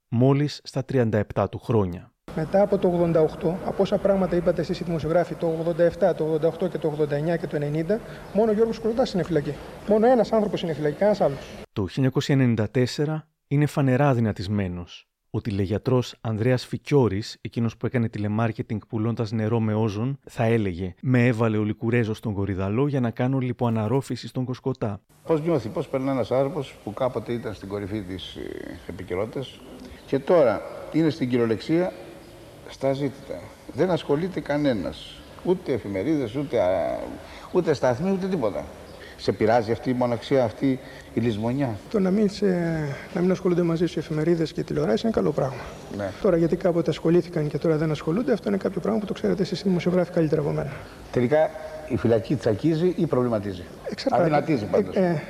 μόλις στα 37 του χρόνια. Μετά από το 88, από όσα πράγματα είπατε εσείς οι δημοσιογράφοι, το 87, το 88 και το 89 και το 90, μόνο ο Γιώργος Κολοτάς είναι φυλακή. Μόνο ένας άνθρωπος είναι φυλακή, κανένας άλλος. Το 1994 είναι φανερά δυνατισμένος. Ο τηλεγιατρό Ανδρέας Φικιόρη, εκείνος που έκανε τηλεμάρκετινγκ πουλώντας νερό με όζον, θα έλεγε: Με έβαλε ο Λικουρέζος στον Κορυδαλό για να κάνω λιποαναρρόφηση στον Κοσκοτά. Πώς νιώθει, πώς περνάει ένας άνθρωπος που κάποτε ήταν στην κορυφή της ε, επικαιρότητας και τώρα είναι στην κυριολεξία στα ζήτητα. Δεν ασχολείται κανένας. Ούτε εφημερίδες, ούτε, ούτε σταθμοί, ούτε τίποτα. Σε πειράζει αυτή η μοναξία, αυτή η λησμονιά; Το να μην, σε, να μην ασχολούνται μαζί σου οι εφημερίδες και οι τηλεοράσεις είναι καλό πράγμα. Ναι. Τώρα, γιατί κάποτε ασχολήθηκαν και τώρα δεν ασχολούνται, αυτό είναι κάποιο πράγμα που το ξέρετε εσείς δημοσιογράφοι καλύτερα από μένα. Τελικά η φυλακή τσακίζει ή προβληματίζει; Εξαρτάται. Αδυνατίζει πάντως. Ε, ε,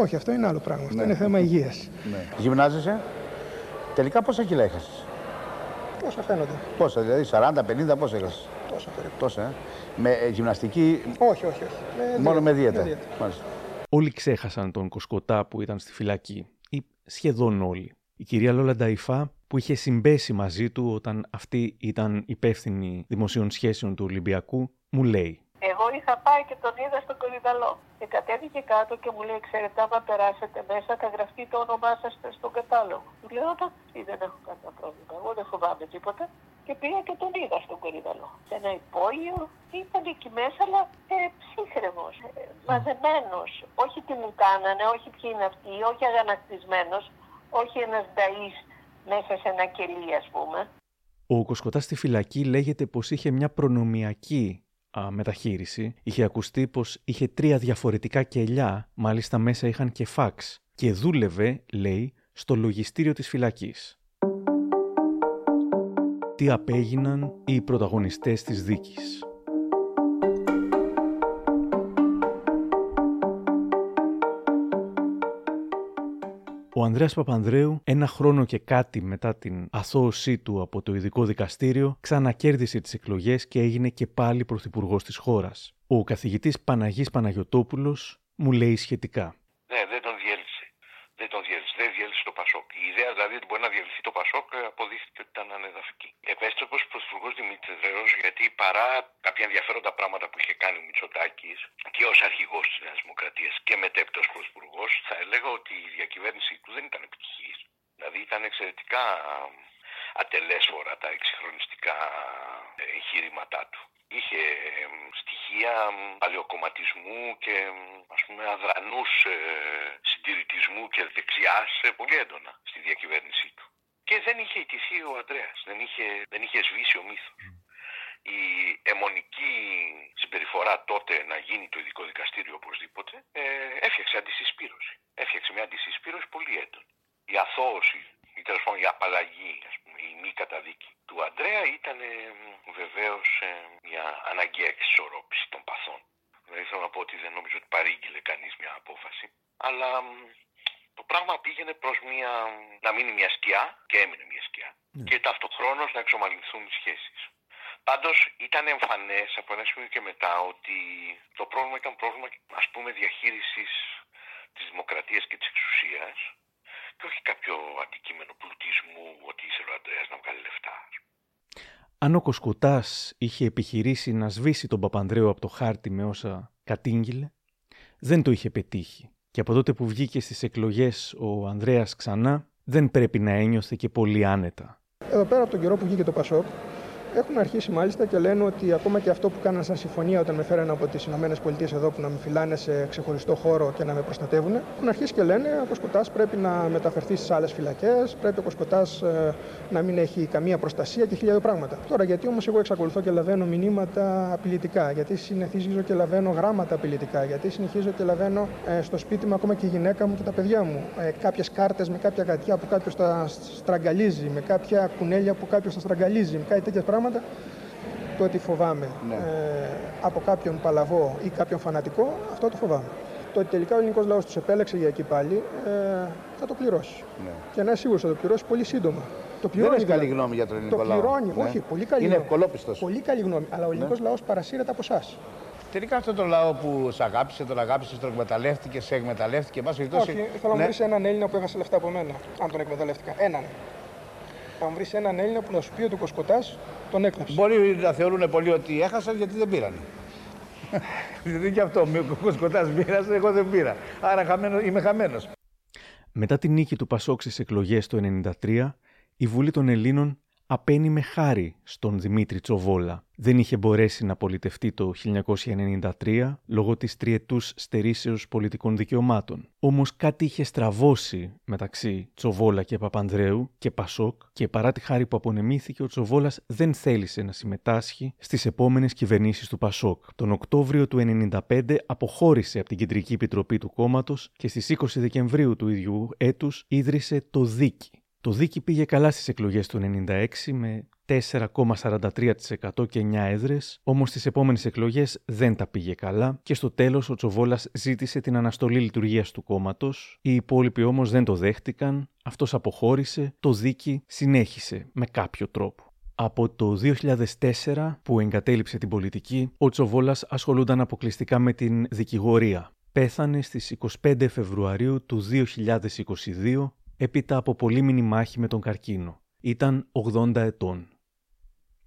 όχι, αυτό είναι άλλο πράγμα. Αυτό ναι. είναι θέμα υγείας. Ναι. Γυμνάζεσαι; Τελικά πόσα κιλά έχασες; Πόσα φαίνονται. Πόσα, δηλαδή 40-50, πόσα έχασες; Τόσα περίπου. Τόσα, ε. Με ε, γυμναστική; Όχι, όχι, όχι. Με Μόνο με δίαιτα. Με δίαιτα. Όλοι ξέχασαν τον Κοσκοτά που ήταν στη φυλακή. Ή σχεδόν όλοι. Η κυρία Λόλα Νταϊφά που είχε συμπέσει μαζί του όταν αυτή ήταν υπεύθυνη δημοσίων σχέσεων του Ολυμπιακού, μου λέει εγώ είχα πάει και τον είδα στον κορυδαλό. Και κατέβηκε κάτω και μου λέει: Ξέρετε, άμα περάσετε μέσα, θα γραφτεί το όνομά σας στον κατάλογο. Του λέω: Εντάξει, δεν έχω κανένα πρόβλημα. Εγώ δεν φοβάμαι τίποτα. Και πήγα και τον είδα στον κορυδαλό. Σε ένα υπόγειο ήταν εκεί μέσα, αλλά ε, ψύχρεμος, ε, μαζεμένος. Όχι τι μου κάνανε, όχι ποιοι είναι αυτοί, όχι αγανακτισμένος, όχι ένας νταή μέσα σε ένα κελί, ας πούμε. Ο Κοσκοτάς στη φυλακή λέγεται πως είχε μια προνομιακή α, μεταχείριση, είχε ακουστεί πως είχε τρία διαφορετικά κελιά, μάλιστα μέσα είχαν και φάξ και δούλευε, λέει, στο λογιστήριο της φυλακής. Τι απέγιναν οι πρωταγωνιστές της δίκης. Ο Ανδρέας Παπανδρέου, ένα χρόνο και κάτι μετά την αθώωσή του από το ειδικό δικαστήριο, ξανακέρδισε τις εκλογές και έγινε και πάλι πρωθυπουργός της χώρας. Ο καθηγητής Παναγής Παναγιωτόπουλος μου λέει σχετικά. Ναι, δεν τον διέλυσε. Δεν τον διέλυσε. Δεν διέλυσε το Πασόκ. Η ιδέα δηλαδή ότι μπορεί να διαλυθεί το Πασόκ ε, αποδείχθηκε ότι ήταν ανεδαφική. Επέστρεψε ω πρωθυπουργό Δημήτρη γιατί παρά κάποια ενδιαφέροντα πράγματα που είχε κάνει ο Μητσοτάκης και ως αρχηγός της Νέας Δημοκρατίας και μετέπειτα ω πρωθυπουργός, θα έλεγα ότι η διακυβέρνησή του δεν ήταν επιτυχής. Δηλαδή ήταν εξαιρετικά ατελέσφορα τα εξυγχρονιστικά εγχείρηματά του. Είχε στοιχεία παλαιοκομματισμού και ας πούμε αδρανούς ε, συντηρητισμού και δεξιάς ε, πολύ έντονα στη διακυβέρνησή του. Και δεν είχε ιτηθεί ο Αντρέας, δεν είχε, δεν είχε σβήσει ο μύθος. Η αιμονική συμπεριφορά τότε να γίνει το ειδικό δικαστήριο οπωσδήποτε ε, έφτιαξε αντισυσπήρωση. Έφτιαξε μια αντισυσπήρωση πολύ έντονη. Η αθώωση, ή τέλος πάντων η απαλλαγή, ας πούμε, η μη καταδίκη του Αντρέα ήταν ε, βεβαίως ε, μια αναγκαία εξισορρόπηση των παθών. Δηλαδή θέλω να πω ότι δεν νομίζω ότι παρήγγειλε κανείς μια απόφαση, αλλά το πράγμα πήγαινε προς μια, να μείνει μια σκιά και έμεινε μια σκιά ναι. και ταυτοχρόνως να εξομαλυνθούν οι σχέσεις. Πάντως ήταν εμφανές από ένα σημείο και μετά ότι το πρόβλημα ήταν πρόβλημα ας πούμε διαχείρισης της δημοκρατίας και της εξουσίας και όχι κάποιο αντικείμενο πλουτισμού ότι ήθελε ο Αντρέας να βγάλει λεφτά; Αν ο Κοσκοτάς είχε επιχειρήσει να σβήσει τον Παπανδρέο από το χάρτη με όσα κατήγγειλε, δεν το είχε πετύχει. Και από τότε που βγήκε στις εκλογές ο Ανδρέας ξανά, δεν πρέπει να ένιωθε και πολύ άνετα. Εδώ πέρα από τον καιρό που βγήκε το Πασόκ, έχουν αρχίσει μάλιστα και λένε ότι ακόμα και αυτό που κάνανε σαν συμφωνία όταν με φέρανε από τις ΗΠΑ εδώ που να με φυλάνε σε ξεχωριστό χώρο και να με προστατεύουν, έχουν αρχίσει και λένε ο Κοσκοτάς πρέπει να μεταφερθεί στις άλλες φυλακές, πρέπει ο Κοσκοτάς ε, να μην έχει καμία προστασία και χιλιάδε πράγματα. Τώρα, γιατί όμως εγώ εξακολουθώ και λαβαίνω μηνύματα απειλητικά, γιατί συνεχίζω και λαβαίνω γράμματα απειλητικά, γιατί συνεχίζω και λαβαίνω ε, στο σπίτι μου ακόμα και η γυναίκα μου και τα παιδιά μου ε, κάποιες κάρτες με κάποια γατιά που κάποιος τα στραγγαλίζει, με κάποια κουνέλια που κάποιος τα στραγγαλίζει, με κάτι τέτοια πράγματα πράγματα, το ότι φοβάμαι ναι. ε, από κάποιον παλαβό ή κάποιον φανατικό, αυτό το φοβάμαι. Το ότι τελικά ο ελληνικός λαός τους επέλεξε για εκεί πάλι ε, θα το πληρώσει. Ναι. Και να είναι σίγουρος θα το πληρώσει πολύ σύντομα. Το πληρώνει, Δεν έχει καλή γνώμη για τον ελληνικό λαό. Το πληρώνει, ναι. όχι, πολύ καλή Είναι ευκολόπιστος. Πολύ καλή γνώμη. Αλλά ο ελληνικός ναι. λαός παρασύρεται από εσάς. Τελικά αυτό το λαό που σε αγάπησε, τον αγάπησε, τον εκμεταλλεύτηκε, σε εκμεταλλεύτηκε. Όχι, θέλω να ναι. βρει έναν Έλληνα που έχασε λεφτά από μένα, αν τον εκμεταλλεύτηκα. Έναν θα βρεις έναν Έλληνα που να σου πει ότι ο Κοσκοτάς τον έκλαψε. Μπορεί να θεωρούν πολλοί ότι έχασαν γιατί δεν πήραν. Γιατί και αυτό, ο Κοσκοτάς πήρασε, εγώ δεν πήρα. Άρα χαμένος, είμαι χαμένος. Μετά την νίκη του Πασόκ στις εκλογές το 1993, η Βουλή των Ελλήνων απένει με χάρη στον Δημήτρη Τσοβόλα. Δεν είχε μπορέσει να πολιτευτεί το 1993 λόγω της τριετούς στερήσεως πολιτικών δικαιωμάτων. Όμως κάτι είχε στραβώσει μεταξύ Τσοβόλα και Παπανδρέου και Πασόκ και παρά τη χάρη που απονεμήθηκε ο Τσοβόλας δεν θέλησε να συμμετάσχει στις επόμενες κυβερνήσεις του Πασόκ. Τον Οκτώβριο του 1995 αποχώρησε από την Κεντρική Επιτροπή του κόμματος και στις 20 Δεκεμβρίου του ίδιου έτους ίδρυσε το Δίκη το δίκη πήγε καλά στις εκλογές του 96 με 4,43% και 9 έδρες, όμως στις επόμενες εκλογές δεν τα πήγε καλά και στο τέλος ο Τσοβόλας ζήτησε την αναστολή λειτουργίας του κόμματος, οι υπόλοιποι όμως δεν το δέχτηκαν, αυτός αποχώρησε, το δίκη συνέχισε με κάποιο τρόπο. Από το 2004 που εγκατέλειψε την πολιτική, ο Τσοβόλας ασχολούνταν αποκλειστικά με την δικηγορία. Πέθανε στις 25 Φεβρουαρίου του 2022 έπειτα από πολύμηνη μάχη με τον καρκίνο. Ήταν 80 ετών.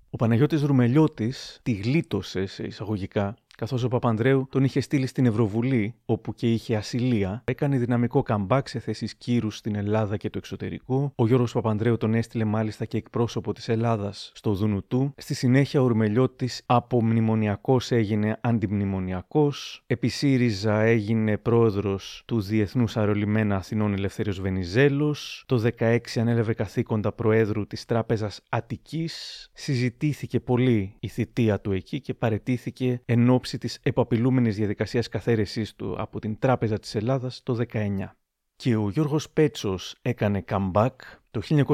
Ο Παναγιώτης Ρουμελιώτης τη γλίτωσε σε εισαγωγικά καθώς ο Παπανδρέου τον είχε στείλει στην Ευρωβουλή, όπου και είχε ασυλία, έκανε δυναμικό καμπάκ σε θέσεις κύρους στην Ελλάδα και το εξωτερικό. Ο Γιώργος Παπανδρέου τον έστειλε μάλιστα και εκπρόσωπο της Ελλάδας στο Δουνουτού. Στη συνέχεια ο Ουρμελιώτης από μνημονιακός έγινε αντιμνημονιακός. Επί ΣΥΡΙΖΑ έγινε πρόεδρος του Διεθνούς Αερολιμένα Αθηνών Ελευθέριος Βενιζέλος. Το 16 ανέλαβε καθήκοντα προέδρου της Τράπεζας Αττικής. Συζητήθηκε πολύ η θητεία του εκεί και παρετήθηκε ενώ ώψη της επαπειλούμενης διαδικασίας καθαίρεσής του από την Τράπεζα της Ελλάδας το 19. Και ο Γιώργος Πέτσος έκανε comeback το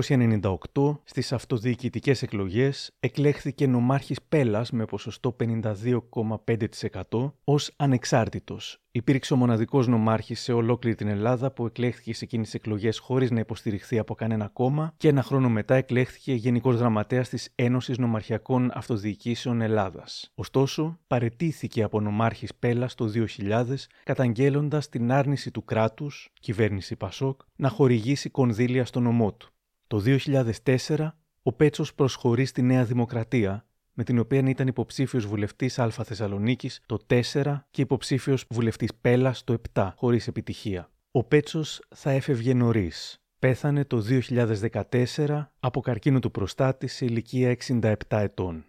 1998 στις αυτοδιοικητικές εκλογές εκλέχθηκε νομάρχης Πέλας με ποσοστό 52,5% ως ανεξάρτητος. Υπήρξε ο μοναδικός νομάρχης σε ολόκληρη την Ελλάδα που εκλέχθηκε σε εκείνες τις εκλογές χωρίς να υποστηριχθεί από κανένα κόμμα και ένα χρόνο μετά εκλέχθηκε γενικός γραμματέας της Ένωσης Νομαρχιακών Αυτοδιοικήσεων Ελλάδας. Ωστόσο, παρετήθηκε από νομάρχης Πέλας το 2000 καταγγέλλοντας την άρνηση του κράτους, κυβέρνηση Πασόκ, να χορηγήσει κονδύλια στο νομό του. Το 2004 ο Πέτσος προσχωρεί στη Νέα Δημοκρατία, με την οποία ήταν υποψήφιος βουλευτής Α Θεσσαλονίκης το 4 και υποψήφιος βουλευτής Πέλας το 7, χωρίς επιτυχία. Ο Πέτσος θα έφευγε νωρίς. Πέθανε το 2014 από καρκίνο του προστάτη σε ηλικία 67 ετών.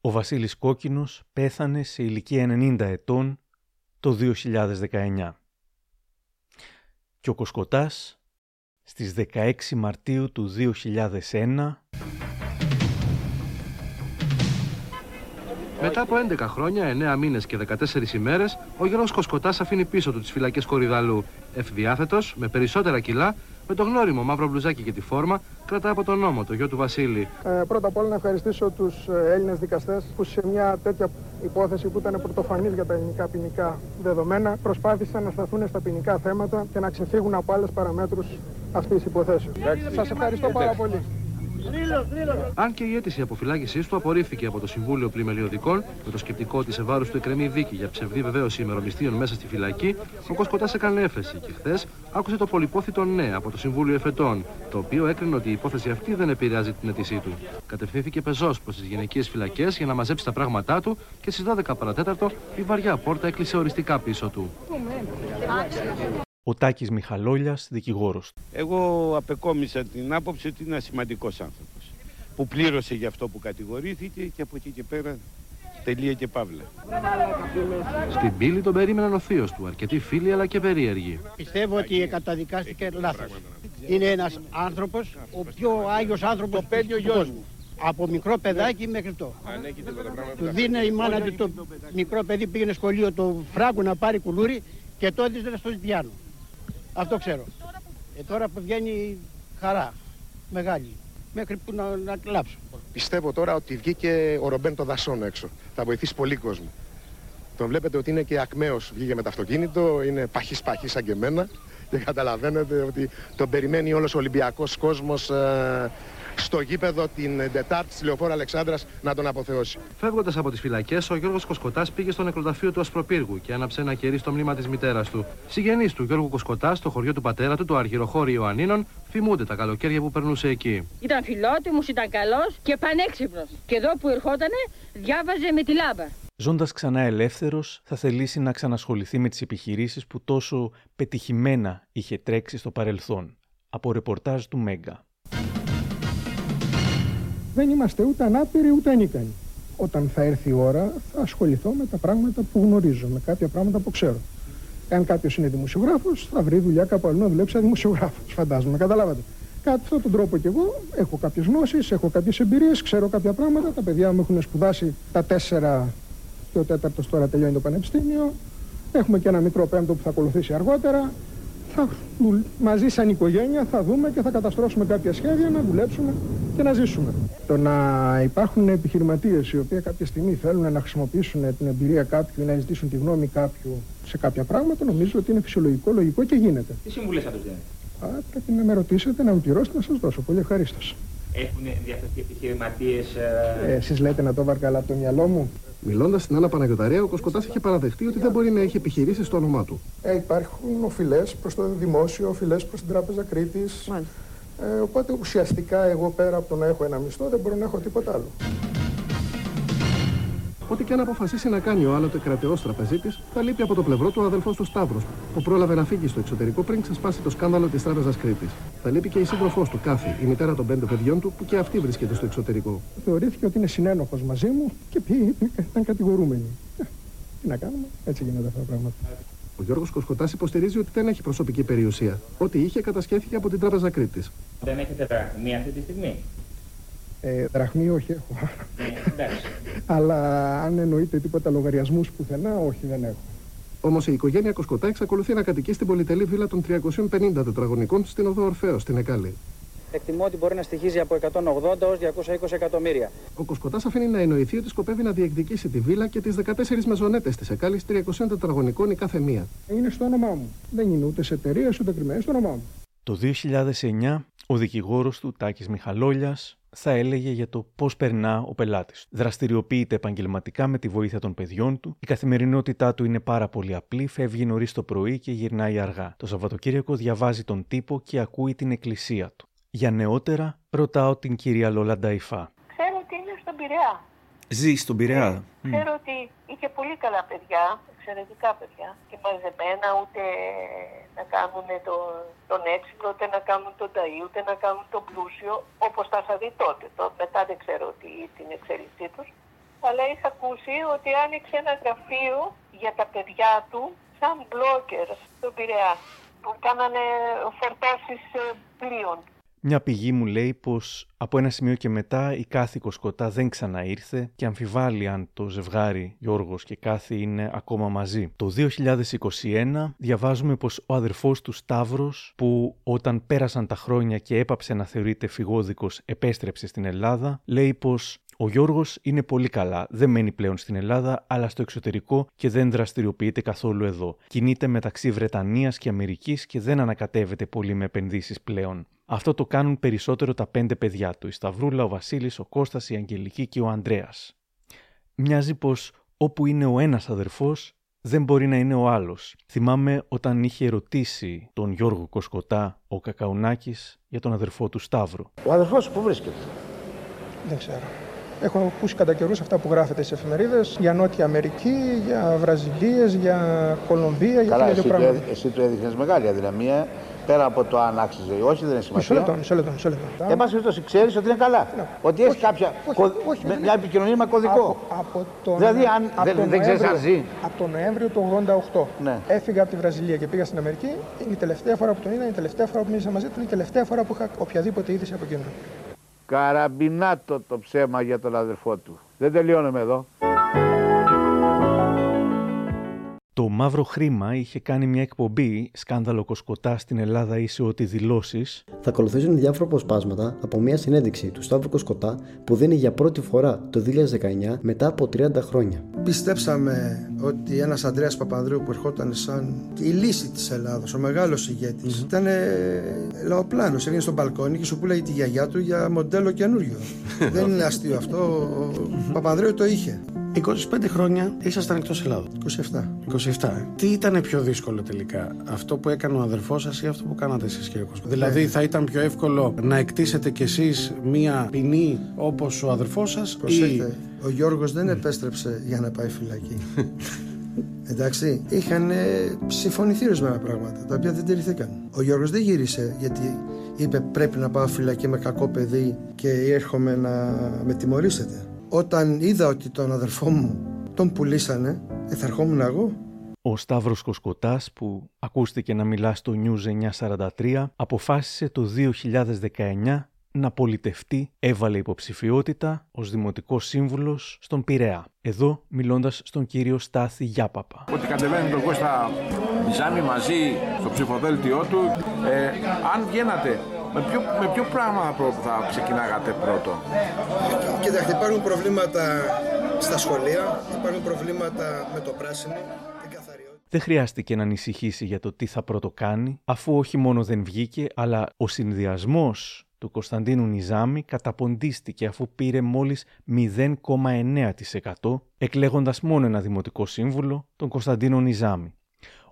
Ο Βασίλης Κόκκινος πέθανε σε ηλικία 90 ετών το 2019. Και ο Κοσκοτάς στις 16 Μαρτίου του 2001 Μετά από 11 χρόνια, 9 μήνες και 14 ημέρες, ο Γιώργος Κοσκοτάς αφήνει πίσω του τις φυλακές Κορυδαλού. Ευδιάθετος, με περισσότερα κιλά, με το γνώριμο μαύρο μπλουζάκι και τη φόρμα, κρατά από τον νόμο, το γιο του Βασίλη. Ε, πρώτα απ' όλα να ευχαριστήσω τους ε, Έλληνες δικαστές που σε μια τέτοια υπόθεση που ήταν πρωτοφανής για τα ελληνικά ποινικά δεδομένα προσπάθησαν να σταθούν στα ποινικά θέματα και να ξεφύγουν από άλλες παραμέτρους αυτής της υποθέσεως. Σας ευχαριστώ πάρα πολύ. Αν και η αίτηση αποφυλάκησή του απορρίφθηκε από το Συμβούλιο Πλημελιωδικών με το σκεπτικό ότι σε βάρος του εκκρεμεί δίκη για ψευδή βεβαίωση ημερομισθείων μέσα στη φυλακή, ο Κοσκοτά έκανε έφεση και χθες άκουσε το πολυπόθητο ναι από το Συμβούλιο Εφετών, το οποίο έκρινε ότι η υπόθεση αυτή δεν επηρεάζει την αίτησή του. Κατευθύνθηκε πεζός προς τις γυναικείε φυλακές για να μαζέψει τα πράγματά του και στις 12 παρατέταρτο η βαριά πόρτα έκλεισε οριστικά πίσω του. Ο Τάκης Μιχαλόλιας, δικηγόρος. Εγώ απεκόμισα την άποψη ότι είναι ένας σημαντικός άνθρωπος. Που πλήρωσε για αυτό που κατηγορήθηκε και από εκεί και πέρα τελεία και παύλα. Στην πύλη τον περίμεναν ο θείος του, αρκετοί φίλοι αλλά και περίεργοι. Πιστεύω ότι καταδικάστηκε λάθος. Είναι ένας άνθρωπος, ο πιο άγιος άνθρωπος το παίρνει ο γιος μου. Από μικρό παιδάκι μέχρι το. Του δίνει η μάνα του το μικρό παιδί πήγαινε σχολείο το φράγκο να πάρει κουλούρι και το έδινε στο Ζητιάνο. Αυτό ξέρω. Ε, τώρα που βγαίνει χαρά μεγάλη. Μέχρι που να, να κλάψω. Πιστεύω τώρα ότι βγήκε ο Ρομπέν των δασών έξω. Θα βοηθήσει πολύ κόσμο. Τον βλέπετε ότι είναι και ακμαίος, βγήκε με το αυτοκίνητο, είναι παχής παχής σαν και εμένα και καταλαβαίνετε ότι τον περιμένει όλος ο Ολυμπιακός κόσμος ε, στο γήπεδο την Τετάρτη στη Λεωφόρα Αλεξάνδρας να τον αποθεώσει. Φεύγοντας από τις φυλακές, ο Γιώργος Κοσκοτάς πήγε στο νεκροταφείο του Ασπροπύργου και άναψε ένα κερί στο μνήμα της μητέρας του. Συγγενείς του Γιώργου Κοσκοτάς, στο χωριό του πατέρα του, το Αργυροχώρι Ιωαννίνων, θυμούνται τα καλοκαίρια που περνούσε εκεί. Ήταν φιλότιμος, ήταν καλός και πανέξυπνος. Και εδώ που ερχότανε, διάβαζε με τη λάμπα. Ζώντας ξανά ελεύθερος, θα θελήσει να ξανασχοληθεί με τις επιχειρήσεις που τόσο πετυχημένα είχε τρέξει στο παρελθόν. Από ρεπορτάζ του Μέγκα. Δεν είμαστε ούτε ανάπηροι ούτε ανίκανοι. Όταν θα έρθει η ώρα θα ασχοληθώ με τα πράγματα που γνωρίζω, με κάποια πράγματα που ξέρω. Αν κάποιος είναι δημοσιογράφος, θα βρει δουλειά κάπου αλλού να δουλέψει σαν δημοσιογράφος. Φαντάζομαι, καταλάβατε. Κατά αυτόν τον τρόπο κι εγώ έχω κάποιες γνώσεις, έχω κάποιες εμπειρίες, ξέρω κάποια πράγματα. Τα παιδιά μου έχουν σπουδάσει τα τέσσερα και ο τέταρτος τώρα τελειώνει το πανεπιστήμιο. Έχουμε και ένα μικρό πέμπτο που θα ακολουθήσει αργότερα. Θα, μαζί σαν οικογένεια θα δούμε και θα καταστρώσουμε κάποια σχέδια να δουλέψουμε και να ζήσουμε. Το να υπάρχουν επιχειρηματίες οι οποίοι κάποια στιγμή θέλουν να χρησιμοποιήσουν την εμπειρία κάποιου ή να ζητήσουν τη γνώμη κάποιου σε κάποια πράγματα νομίζω ότι είναι φυσιολογικό, λογικό και γίνεται. Τι συμβουλές θα τους Α, πρέπει να με ρωτήσετε, να μου πληρώσετε, να σας δώσω. Πολύ ευχαρίστως. Έχουν διαθέσει επιχειρηματίες. Ε... ε Εσείς λέτε να το βαρκαλά από το μυαλό μου; Μιλώντας στην Άννα Παναγιοταρέα, ο Κοσκοτάς είχε παραδεχτεί ότι δεν μπορεί να έχει επιχειρήσεις στο όνομά του. Ε, υπάρχουν οφειλές προς το δημόσιο, οφειλές προς την Τράπεζα Κρήτης. Ε, οπότε ουσιαστικά εγώ πέρα από το να έχω ένα μισθό δεν μπορώ να έχω τίποτα άλλο. Ό,τι και αν αποφασίσει να κάνει ο άλλοτε κρατεός τραπεζίτης, θα λείπει από το πλευρό του ο αδελφός του Σταύρος, που πρόλαβε να φύγει στο εξωτερικό πριν ξεσπάσει το σκάνδαλο της Τράπεζας Κρήτης. Θα λείπει και η σύντροφός του, Κάθη, η μητέρα των πέντε παιδιών του, που και αυτή βρίσκεται στο εξωτερικό. Θεωρήθηκε ότι είναι συνένοχος μαζί μου και πει ήταν κατηγορούμενοι. Ε, τι να κάνουμε, έτσι γίνονται αυτά τα πράγματα. Ο Γιώργος Κοσκοτάς υποστηρίζει ότι δεν έχει προσωπική περιουσία. Ό,τι είχε κατασχέθηκε από την Τράπεζα Κρήτης. Δεν έχετε δραχμή αυτή τη στιγμή. Ε, δραχμή όχι έχω. Ε, Αλλά αν εννοείται τίποτα λογαριασμούς πουθενά, όχι δεν έχω. Όμως η οικογένεια Κοσκοτά εξακολουθεί να κατοικεί στην πολυτελή βίλα των 350 τετραγωνικών στην οδό Ορφαίο, στην Εκάλη. Εκτιμώ ότι μπορεί να στοιχίζει από 180 ως 220 εκατομμύρια. Ο Κοσκοτάς αφήνει να εννοηθεί ότι σκοπεύει να διεκδικήσει τη βίλα και τις 14 μεζονέτες της Εκάλης 300 τετραγωνικών η κάθε μία. Είναι στο όνομά μου. Δεν είναι ούτε σε εταιρεία ούτε κρυμμένη στο όνομά μου. Το 2009 ο δικηγόρος του Τάκης Μιχαλόλιας θα έλεγε για το πώς περνά ο πελάτης. Δραστηριοποιείται επαγγελματικά με τη βοήθεια των παιδιών του. Η καθημερινότητά του είναι πάρα πολύ απλή. Φεύγει νωρίς το πρωί και γυρνάει αργά. Το Σαββατοκύριακο διαβάζει τον τύπο και ακούει την εκκλησία του. Για νεότερα, ρωτάω την κυρία Λόλα Νταϊφά. Ξέρω ότι είναι στον Πειραιά. Ζει στον Πειραιά. Ξέρω ότι είχε πολύ καλά παιδιά, εξαιρετικά παιδιά και μαζεμένα ούτε να κάνουν το, τον έξυπνο, ούτε να κάνουν τον ταΐ, ούτε να κάνουν τον πλούσιο όπως τα είχα δει τότε. Το, μετά δεν ξέρω τι, την εξέλιξή τους. Αλλά είχα ακούσει ότι άνοιξε ένα γραφείο για τα παιδιά του σαν μπλόκερ στον Πειραιά που κάνανε φορτώσεις ε, πλοίων. Μια πηγή μου λέει πως από ένα σημείο και μετά η Κάθη Κοσκοτά δεν ξαναήρθε και αμφιβάλλει αν το ζευγάρι Γιώργος και Κάθη είναι ακόμα μαζί. Το 2021 διαβάζουμε πως ο αδερφός του Σταύρος που όταν πέρασαν τα χρόνια και έπαψε να θεωρείται φυγόδικος επέστρεψε στην Ελλάδα λέει πως ο Γιώργος είναι πολύ καλά. Δεν μένει πλέον στην Ελλάδα, αλλά στο εξωτερικό και δεν δραστηριοποιείται καθόλου εδώ. Κινείται μεταξύ Βρετανίας και Αμερικής και δεν ανακατεύεται πολύ με επενδύσεις πλέον. Αυτό το κάνουν περισσότερο τα πέντε παιδιά του: η Σταυρούλα, ο Βασίλης, ο Κώστας, η Αγγελική και ο Ανδρέας. Μοιάζει πως όπου είναι ο ένας αδερφός, δεν μπορεί να είναι ο άλλος. Θυμάμαι όταν είχε ρωτήσει τον Γιώργο Κοσκοτά ο Κακαουνάκης για τον αδερφό του Σταύρου. Ο αδερφός που βρίσκεται; Δεν ξέρω. Έχω ακούσει κατά καιρούς αυτά που γράφετε στις εφημερίδες για Νότια Αμερική, για Βραζιλίες, για Κολομβία, για τέτοια πράγματα. Εσύ του έδειχνες μεγάλη αδυναμία πέρα από το αν άξιζε ή όχι, δεν είναι σημασία. Μισό λεπτό, μισό λεπτό. Μισό λεπτό. Εν πάση περιπτώσει, ξέρεις ότι είναι καλά. Ναι. Ότι έχει κάποια. Όχι, κωδ... όχι, μια επικοινωνία με κωδικό. Από, από τον... Δηλαδή, αν από δεν, δεν ξέρεις αν ζει. Από τον Νοέμβριο του 1988 ναι. έφυγα από τη Βραζιλία και πήγα στην Αμερική. Είναι η τελευταία φορά που τον είδα, είναι η τελευταία φορά που μίλησα μαζί του, είναι η τελευταία φορά που είχα οποιαδήποτε είδηση από εκείνον. Καραμπινάτο το ψέμα για τον αδερφό του. Δεν τελειώνουμε εδώ. Το Μαύρο Χρήμα είχε κάνει μια εκπομπή σκάνδαλο κοσκοτά στην Ελλάδα ή σε ό,τι δηλώσεις. Θα ακολουθήσουν διάφορα αποσπάσματα από μια συνέντευξη του Σταύρου Κοσκοτά που δίνει για πρώτη φορά το 2019 μετά από 30 χρόνια. Πιστέψαμε ότι ένας Αντρέα Παπανδρέου που ερχόταν σαν η λύση της Ελλάδα, ο μεγάλος ηγέτης, mm-hmm. ήταν λαοπλάνος. Έβγαινε στο μπαλκόνι και σου πουλάει τη γιαγιά του για μοντέλο καινούριο. Δεν είναι αστείο αυτό. Ο Παπανδρέου το είχε. 25 χρόνια ήσασταν εκτός Ελλάδος. 27. 27. Τι ήταν πιο δύσκολο τελικά, αυτό που έκανε ο αδερφός σας ή αυτό που κάνατε εσείς, κύριε Κοσμά. Δηλαδή, ναι. θα ήταν πιο εύκολο να εκτίσετε κι εσείς μία ποινή όπως ο αδερφός σας. Προσέξτε, ή... ο Γιώργος δεν επέστρεψε για να πάει φυλακή. Εντάξει, είχαν ε, συμφωνηθεί ορισμένα πράγματα τα οποία δεν τηρηθήκαν. Ο Γιώργος δεν γύρισε γιατί είπε πρέπει να πάω φυλακή με κακό παιδί και έρχομαι να με τιμωρήσετε. Όταν είδα ότι τον αδερφό μου τον πουλήσανε, ε, θα ερχόμουν εγώ. Ο Σταύρος Κοσκοτάς που ακούστηκε να μιλά στο News 943 αποφάσισε το 2019 να πολιτευτεί, έβαλε υποψηφιότητα ως Δημοτικός Σύμβουλος στον Πειραιά. Εδώ μιλώντας στον κύριο Στάθη Γιάπαπα. Ότι κατεβαίνει τον Κώστα Μιζάνη μαζί στο ψηφοδέλτιό του, ε, αν βγαίνατε με ποιο, με ποιο πράγμα θα ξεκινάγατε πρώτο. Κοιτάξτε, υπάρχουν προβλήματα στα σχολεία, υπάρχουν προβλήματα με το πράσινο. Δεν χρειάστηκε να ανησυχήσει για το τι θα πρώτο κάνει, αφού όχι μόνο δεν βγήκε, αλλά ο συνδυασμός του Κωνσταντίνου Νιζάμι καταποντίστηκε αφού πήρε μόλις 0,9% εκλέγοντας μόνο ένα δημοτικό σύμβουλο, τον Κωνσταντίνο Νιζάμι.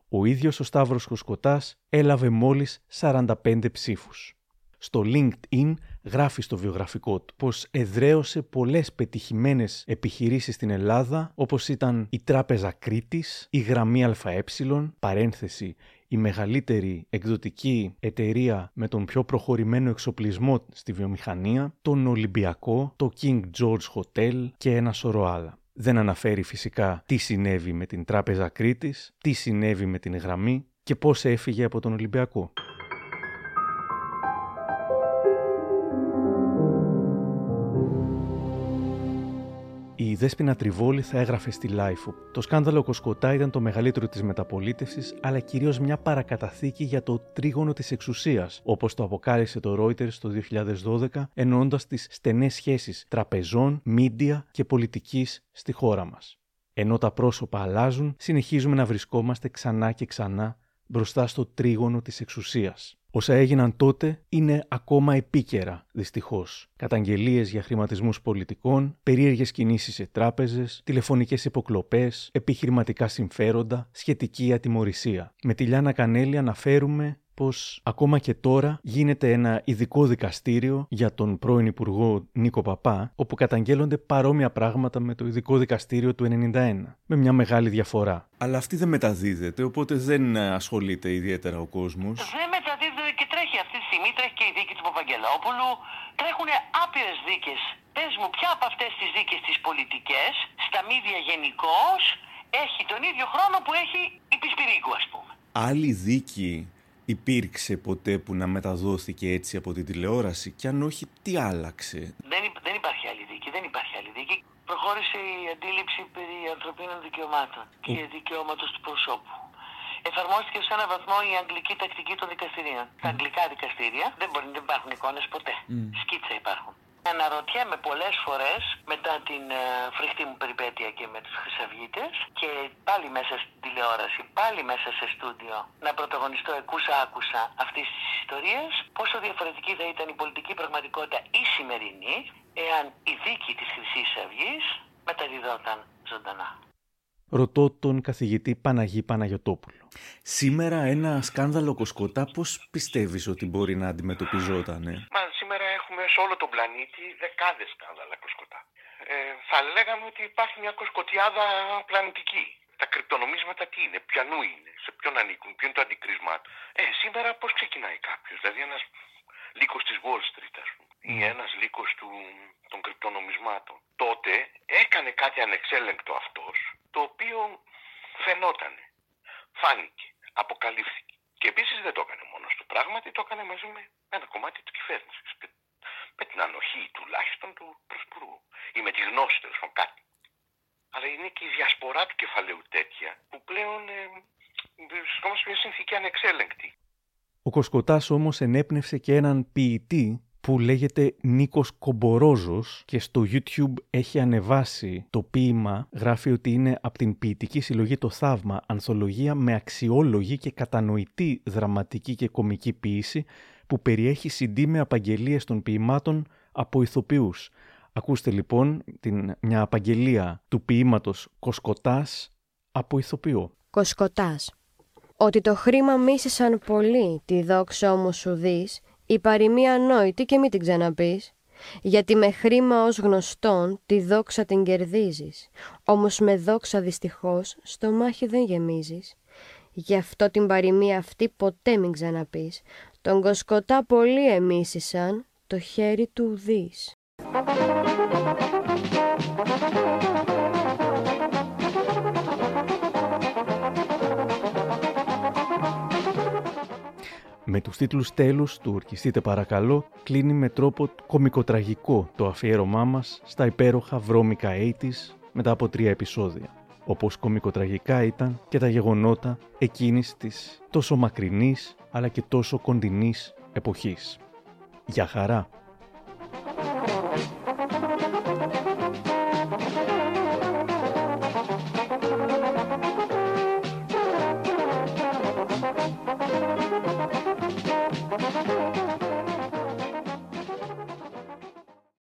Ο ίδιος ο Σταύρος Κοσκοτάς έλαβε μόλις 45 ψήφους. Στο LinkedIn γράφει στο βιογραφικό του πως εδραίωσε πολλές πετυχημένες επιχειρήσεις στην Ελλάδα όπως ήταν η Τράπεζα Κρήτης, η Γραμμή ΑΕ, παρένθεση η μεγαλύτερη εκδοτική εταιρεία με τον πιο προχωρημένο εξοπλισμό στη βιομηχανία, τον Ολυμπιακό, το King George Hotel και ένα σωρό άλλα. Δεν αναφέρει φυσικά τι συνέβη με την Τράπεζα Κρήτης, τι συνέβη με την γραμμή και πώς έφυγε από τον Ολυμπιακό. Η Δέσποινα Τριβόλη θα έγραφε στη LiFO. Το σκάνδαλο Κοσκοτά ήταν το μεγαλύτερο της μεταπολίτευσης, αλλά κυρίως μια παρακαταθήκη για το τρίγωνο της εξουσίας, όπως το αποκάλυψε το Reuters το 2012, εννοώντας τις στενές σχέσεις τραπεζών, μίντια και πολιτικής στη χώρα μας. Ενώ τα πρόσωπα αλλάζουν, συνεχίζουμε να βρισκόμαστε ξανά και ξανά μπροστά στο τρίγωνο της εξουσίας. Όσα έγιναν τότε είναι ακόμα επίκαιρα, δυστυχώς. Καταγγελίες για χρηματισμούς πολιτικών, περίεργες κινήσεις σε τράπεζες, τηλεφωνικές υποκλοπές, επιχειρηματικά συμφέροντα, σχετική ατιμωρησία. Με τη Λιάνα Κανέλη αναφέρουμε πως ακόμα και τώρα γίνεται ένα ειδικό δικαστήριο για τον πρώην Υπουργό Νίκο Παπά, όπου καταγγέλλονται παρόμοια πράγματα με το ειδικό δικαστήριο του 91, με μια μεγάλη διαφορά. Αλλά αυτή δεν μεταδίδεται, οπότε δεν ασχολείται ιδιαίτερα ο κόσμος. Δεν μεταδίδεται και τρέχει αυτή τη στιγμή, τρέχει και η δίκη του Παπαγγελόπουλου, τρέχουν άπειρες δίκες. Πες μου, ποια από αυτές τις δίκες τις πολιτικές, στα μίδια γενικώς, έχει τον ίδιο χρόνο που έχει η Πισπυρίκου, ας πούμε; Άλλη δίκη υπήρξε ποτέ που να μεταδόθηκε έτσι από την τηλεόραση; Και αν όχι τι άλλαξε; Δεν, δεν υπάρχει άλλη δίκη, δεν υπάρχει άλλη δίκη. Προχώρησε η αντίληψη περί ανθρωπίνων δικαιωμάτων και δικαιώματος του προσώπου. Εφαρμόστηκε σε έναν βαθμό η αγγλική τακτική των δικαστηρίων. Τα αγγλικά δικαστήρια δεν, μπορεί, δεν υπάρχουν εικόνες ποτέ. Mm. Σκίτσα υπάρχουν. Αναρωτιέμαι πολλές φορές μετά την ε, φρικτή μου περιπέτεια και με τους Χρυσαυγίτες και πάλι μέσα στην τηλεόραση, πάλι μέσα σε στούντιο να πρωταγωνιστώ εκούσα άκουσα αυτής της ιστορίας πόσο διαφορετική θα ήταν η πολιτική πραγματικότητα η σημερινή εάν η δίκη της χρυσής Αυγής μεταδιδόταν ζωντανά. Ρωτώ τον καθηγητή Παναγί Παναγιωτόπουλο. Σήμερα ένα σκάνδαλο κοσκοτά πώς πιστεύεις ότι μπορεί να αντιμετωπιζόταν. Μα σήμερα έχουμε σε όλο τον πλανήτη δεκάδες σκάνδαλα κοσκοτά. Ε, θα λέγαμε ότι υπάρχει μια κοσκοτιάδα πλανητική. Τα κρυπτονομίσματα τι είναι, ποιανού είναι, σε ποιον ανήκουν, ποιο είναι το αντικρίσμα του. Ε, σήμερα πώς ξεκινάει κάποιος, δηλαδή ένας λύκος της Wall Street ας πούμε ή ένας λύκος του, των κρυπτονομισμάτων. Τότε έκανε κάτι ανεξέλεγκτο αυτός το οποίο φαινόταν, φάνηκε, αποκαλύφθηκε. Και επίσης δεν το έκανε μόνος του πράγματι, το έκανε μαζί με ένα κομμάτι της κυβέρνησης. Με την ανοχή τουλάχιστον του Πρωθυπουργού ή με τη γνώση τέλος πάντων κάτι. Αλλά είναι και η διασπορά του κεφαλαίου τέτοια που πλέον ε, βρισκόμαστε σε μια συνθήκη ανεξέλεγκτη. Ο Κοσκοτάς όμως ενέπνευσε και έναν ποιητή που λέγεται Νίκος Κομπορόζος και στο YouTube έχει ανεβάσει το ποίημα, γράφει ότι είναι από την ποιητική συλλογή «Το Θαύμα», ανθολογία με αξιόλογη και κατανοητή δραματική και κομική ποίηση που περιέχει CD με απαγγελίες των ποιημάτων από ηθοποιούς. Ακούστε λοιπόν την, μια απαγγελία του ποίηματος «Κοσκοτάς» από ηθοποιό. Κοσκοτάς Ότι το χρήμα μίσησαν πολύ, τη δόξα όμως σου δεις, η παροιμία ανόητη και μην την ξαναπείς. Γιατί με χρήμα ως γνωστόν τη δόξα την κερδίζεις. Όμως με δόξα δυστυχώς στο μάχη δεν γεμίζεις. Γι' αυτό την παροιμία αυτή ποτέ μην ξαναπείς. Τον κοσκοτά πολύ εμίσησαν, το χέρι του δεις. Με τους τίτλους τέλους του «Ορκιστείτε παρακαλώ» κλείνει με τρόπο κομικοτραγικό το αφιέρωμά μας στα υπέροχα βρώμικα 80's μετά από τρία επεισόδια. Όπως κομικοτραγικά ήταν και τα γεγονότα εκείνης της τόσο μακρινής αλλά και τόσο κοντινής εποχής. Για χαρά!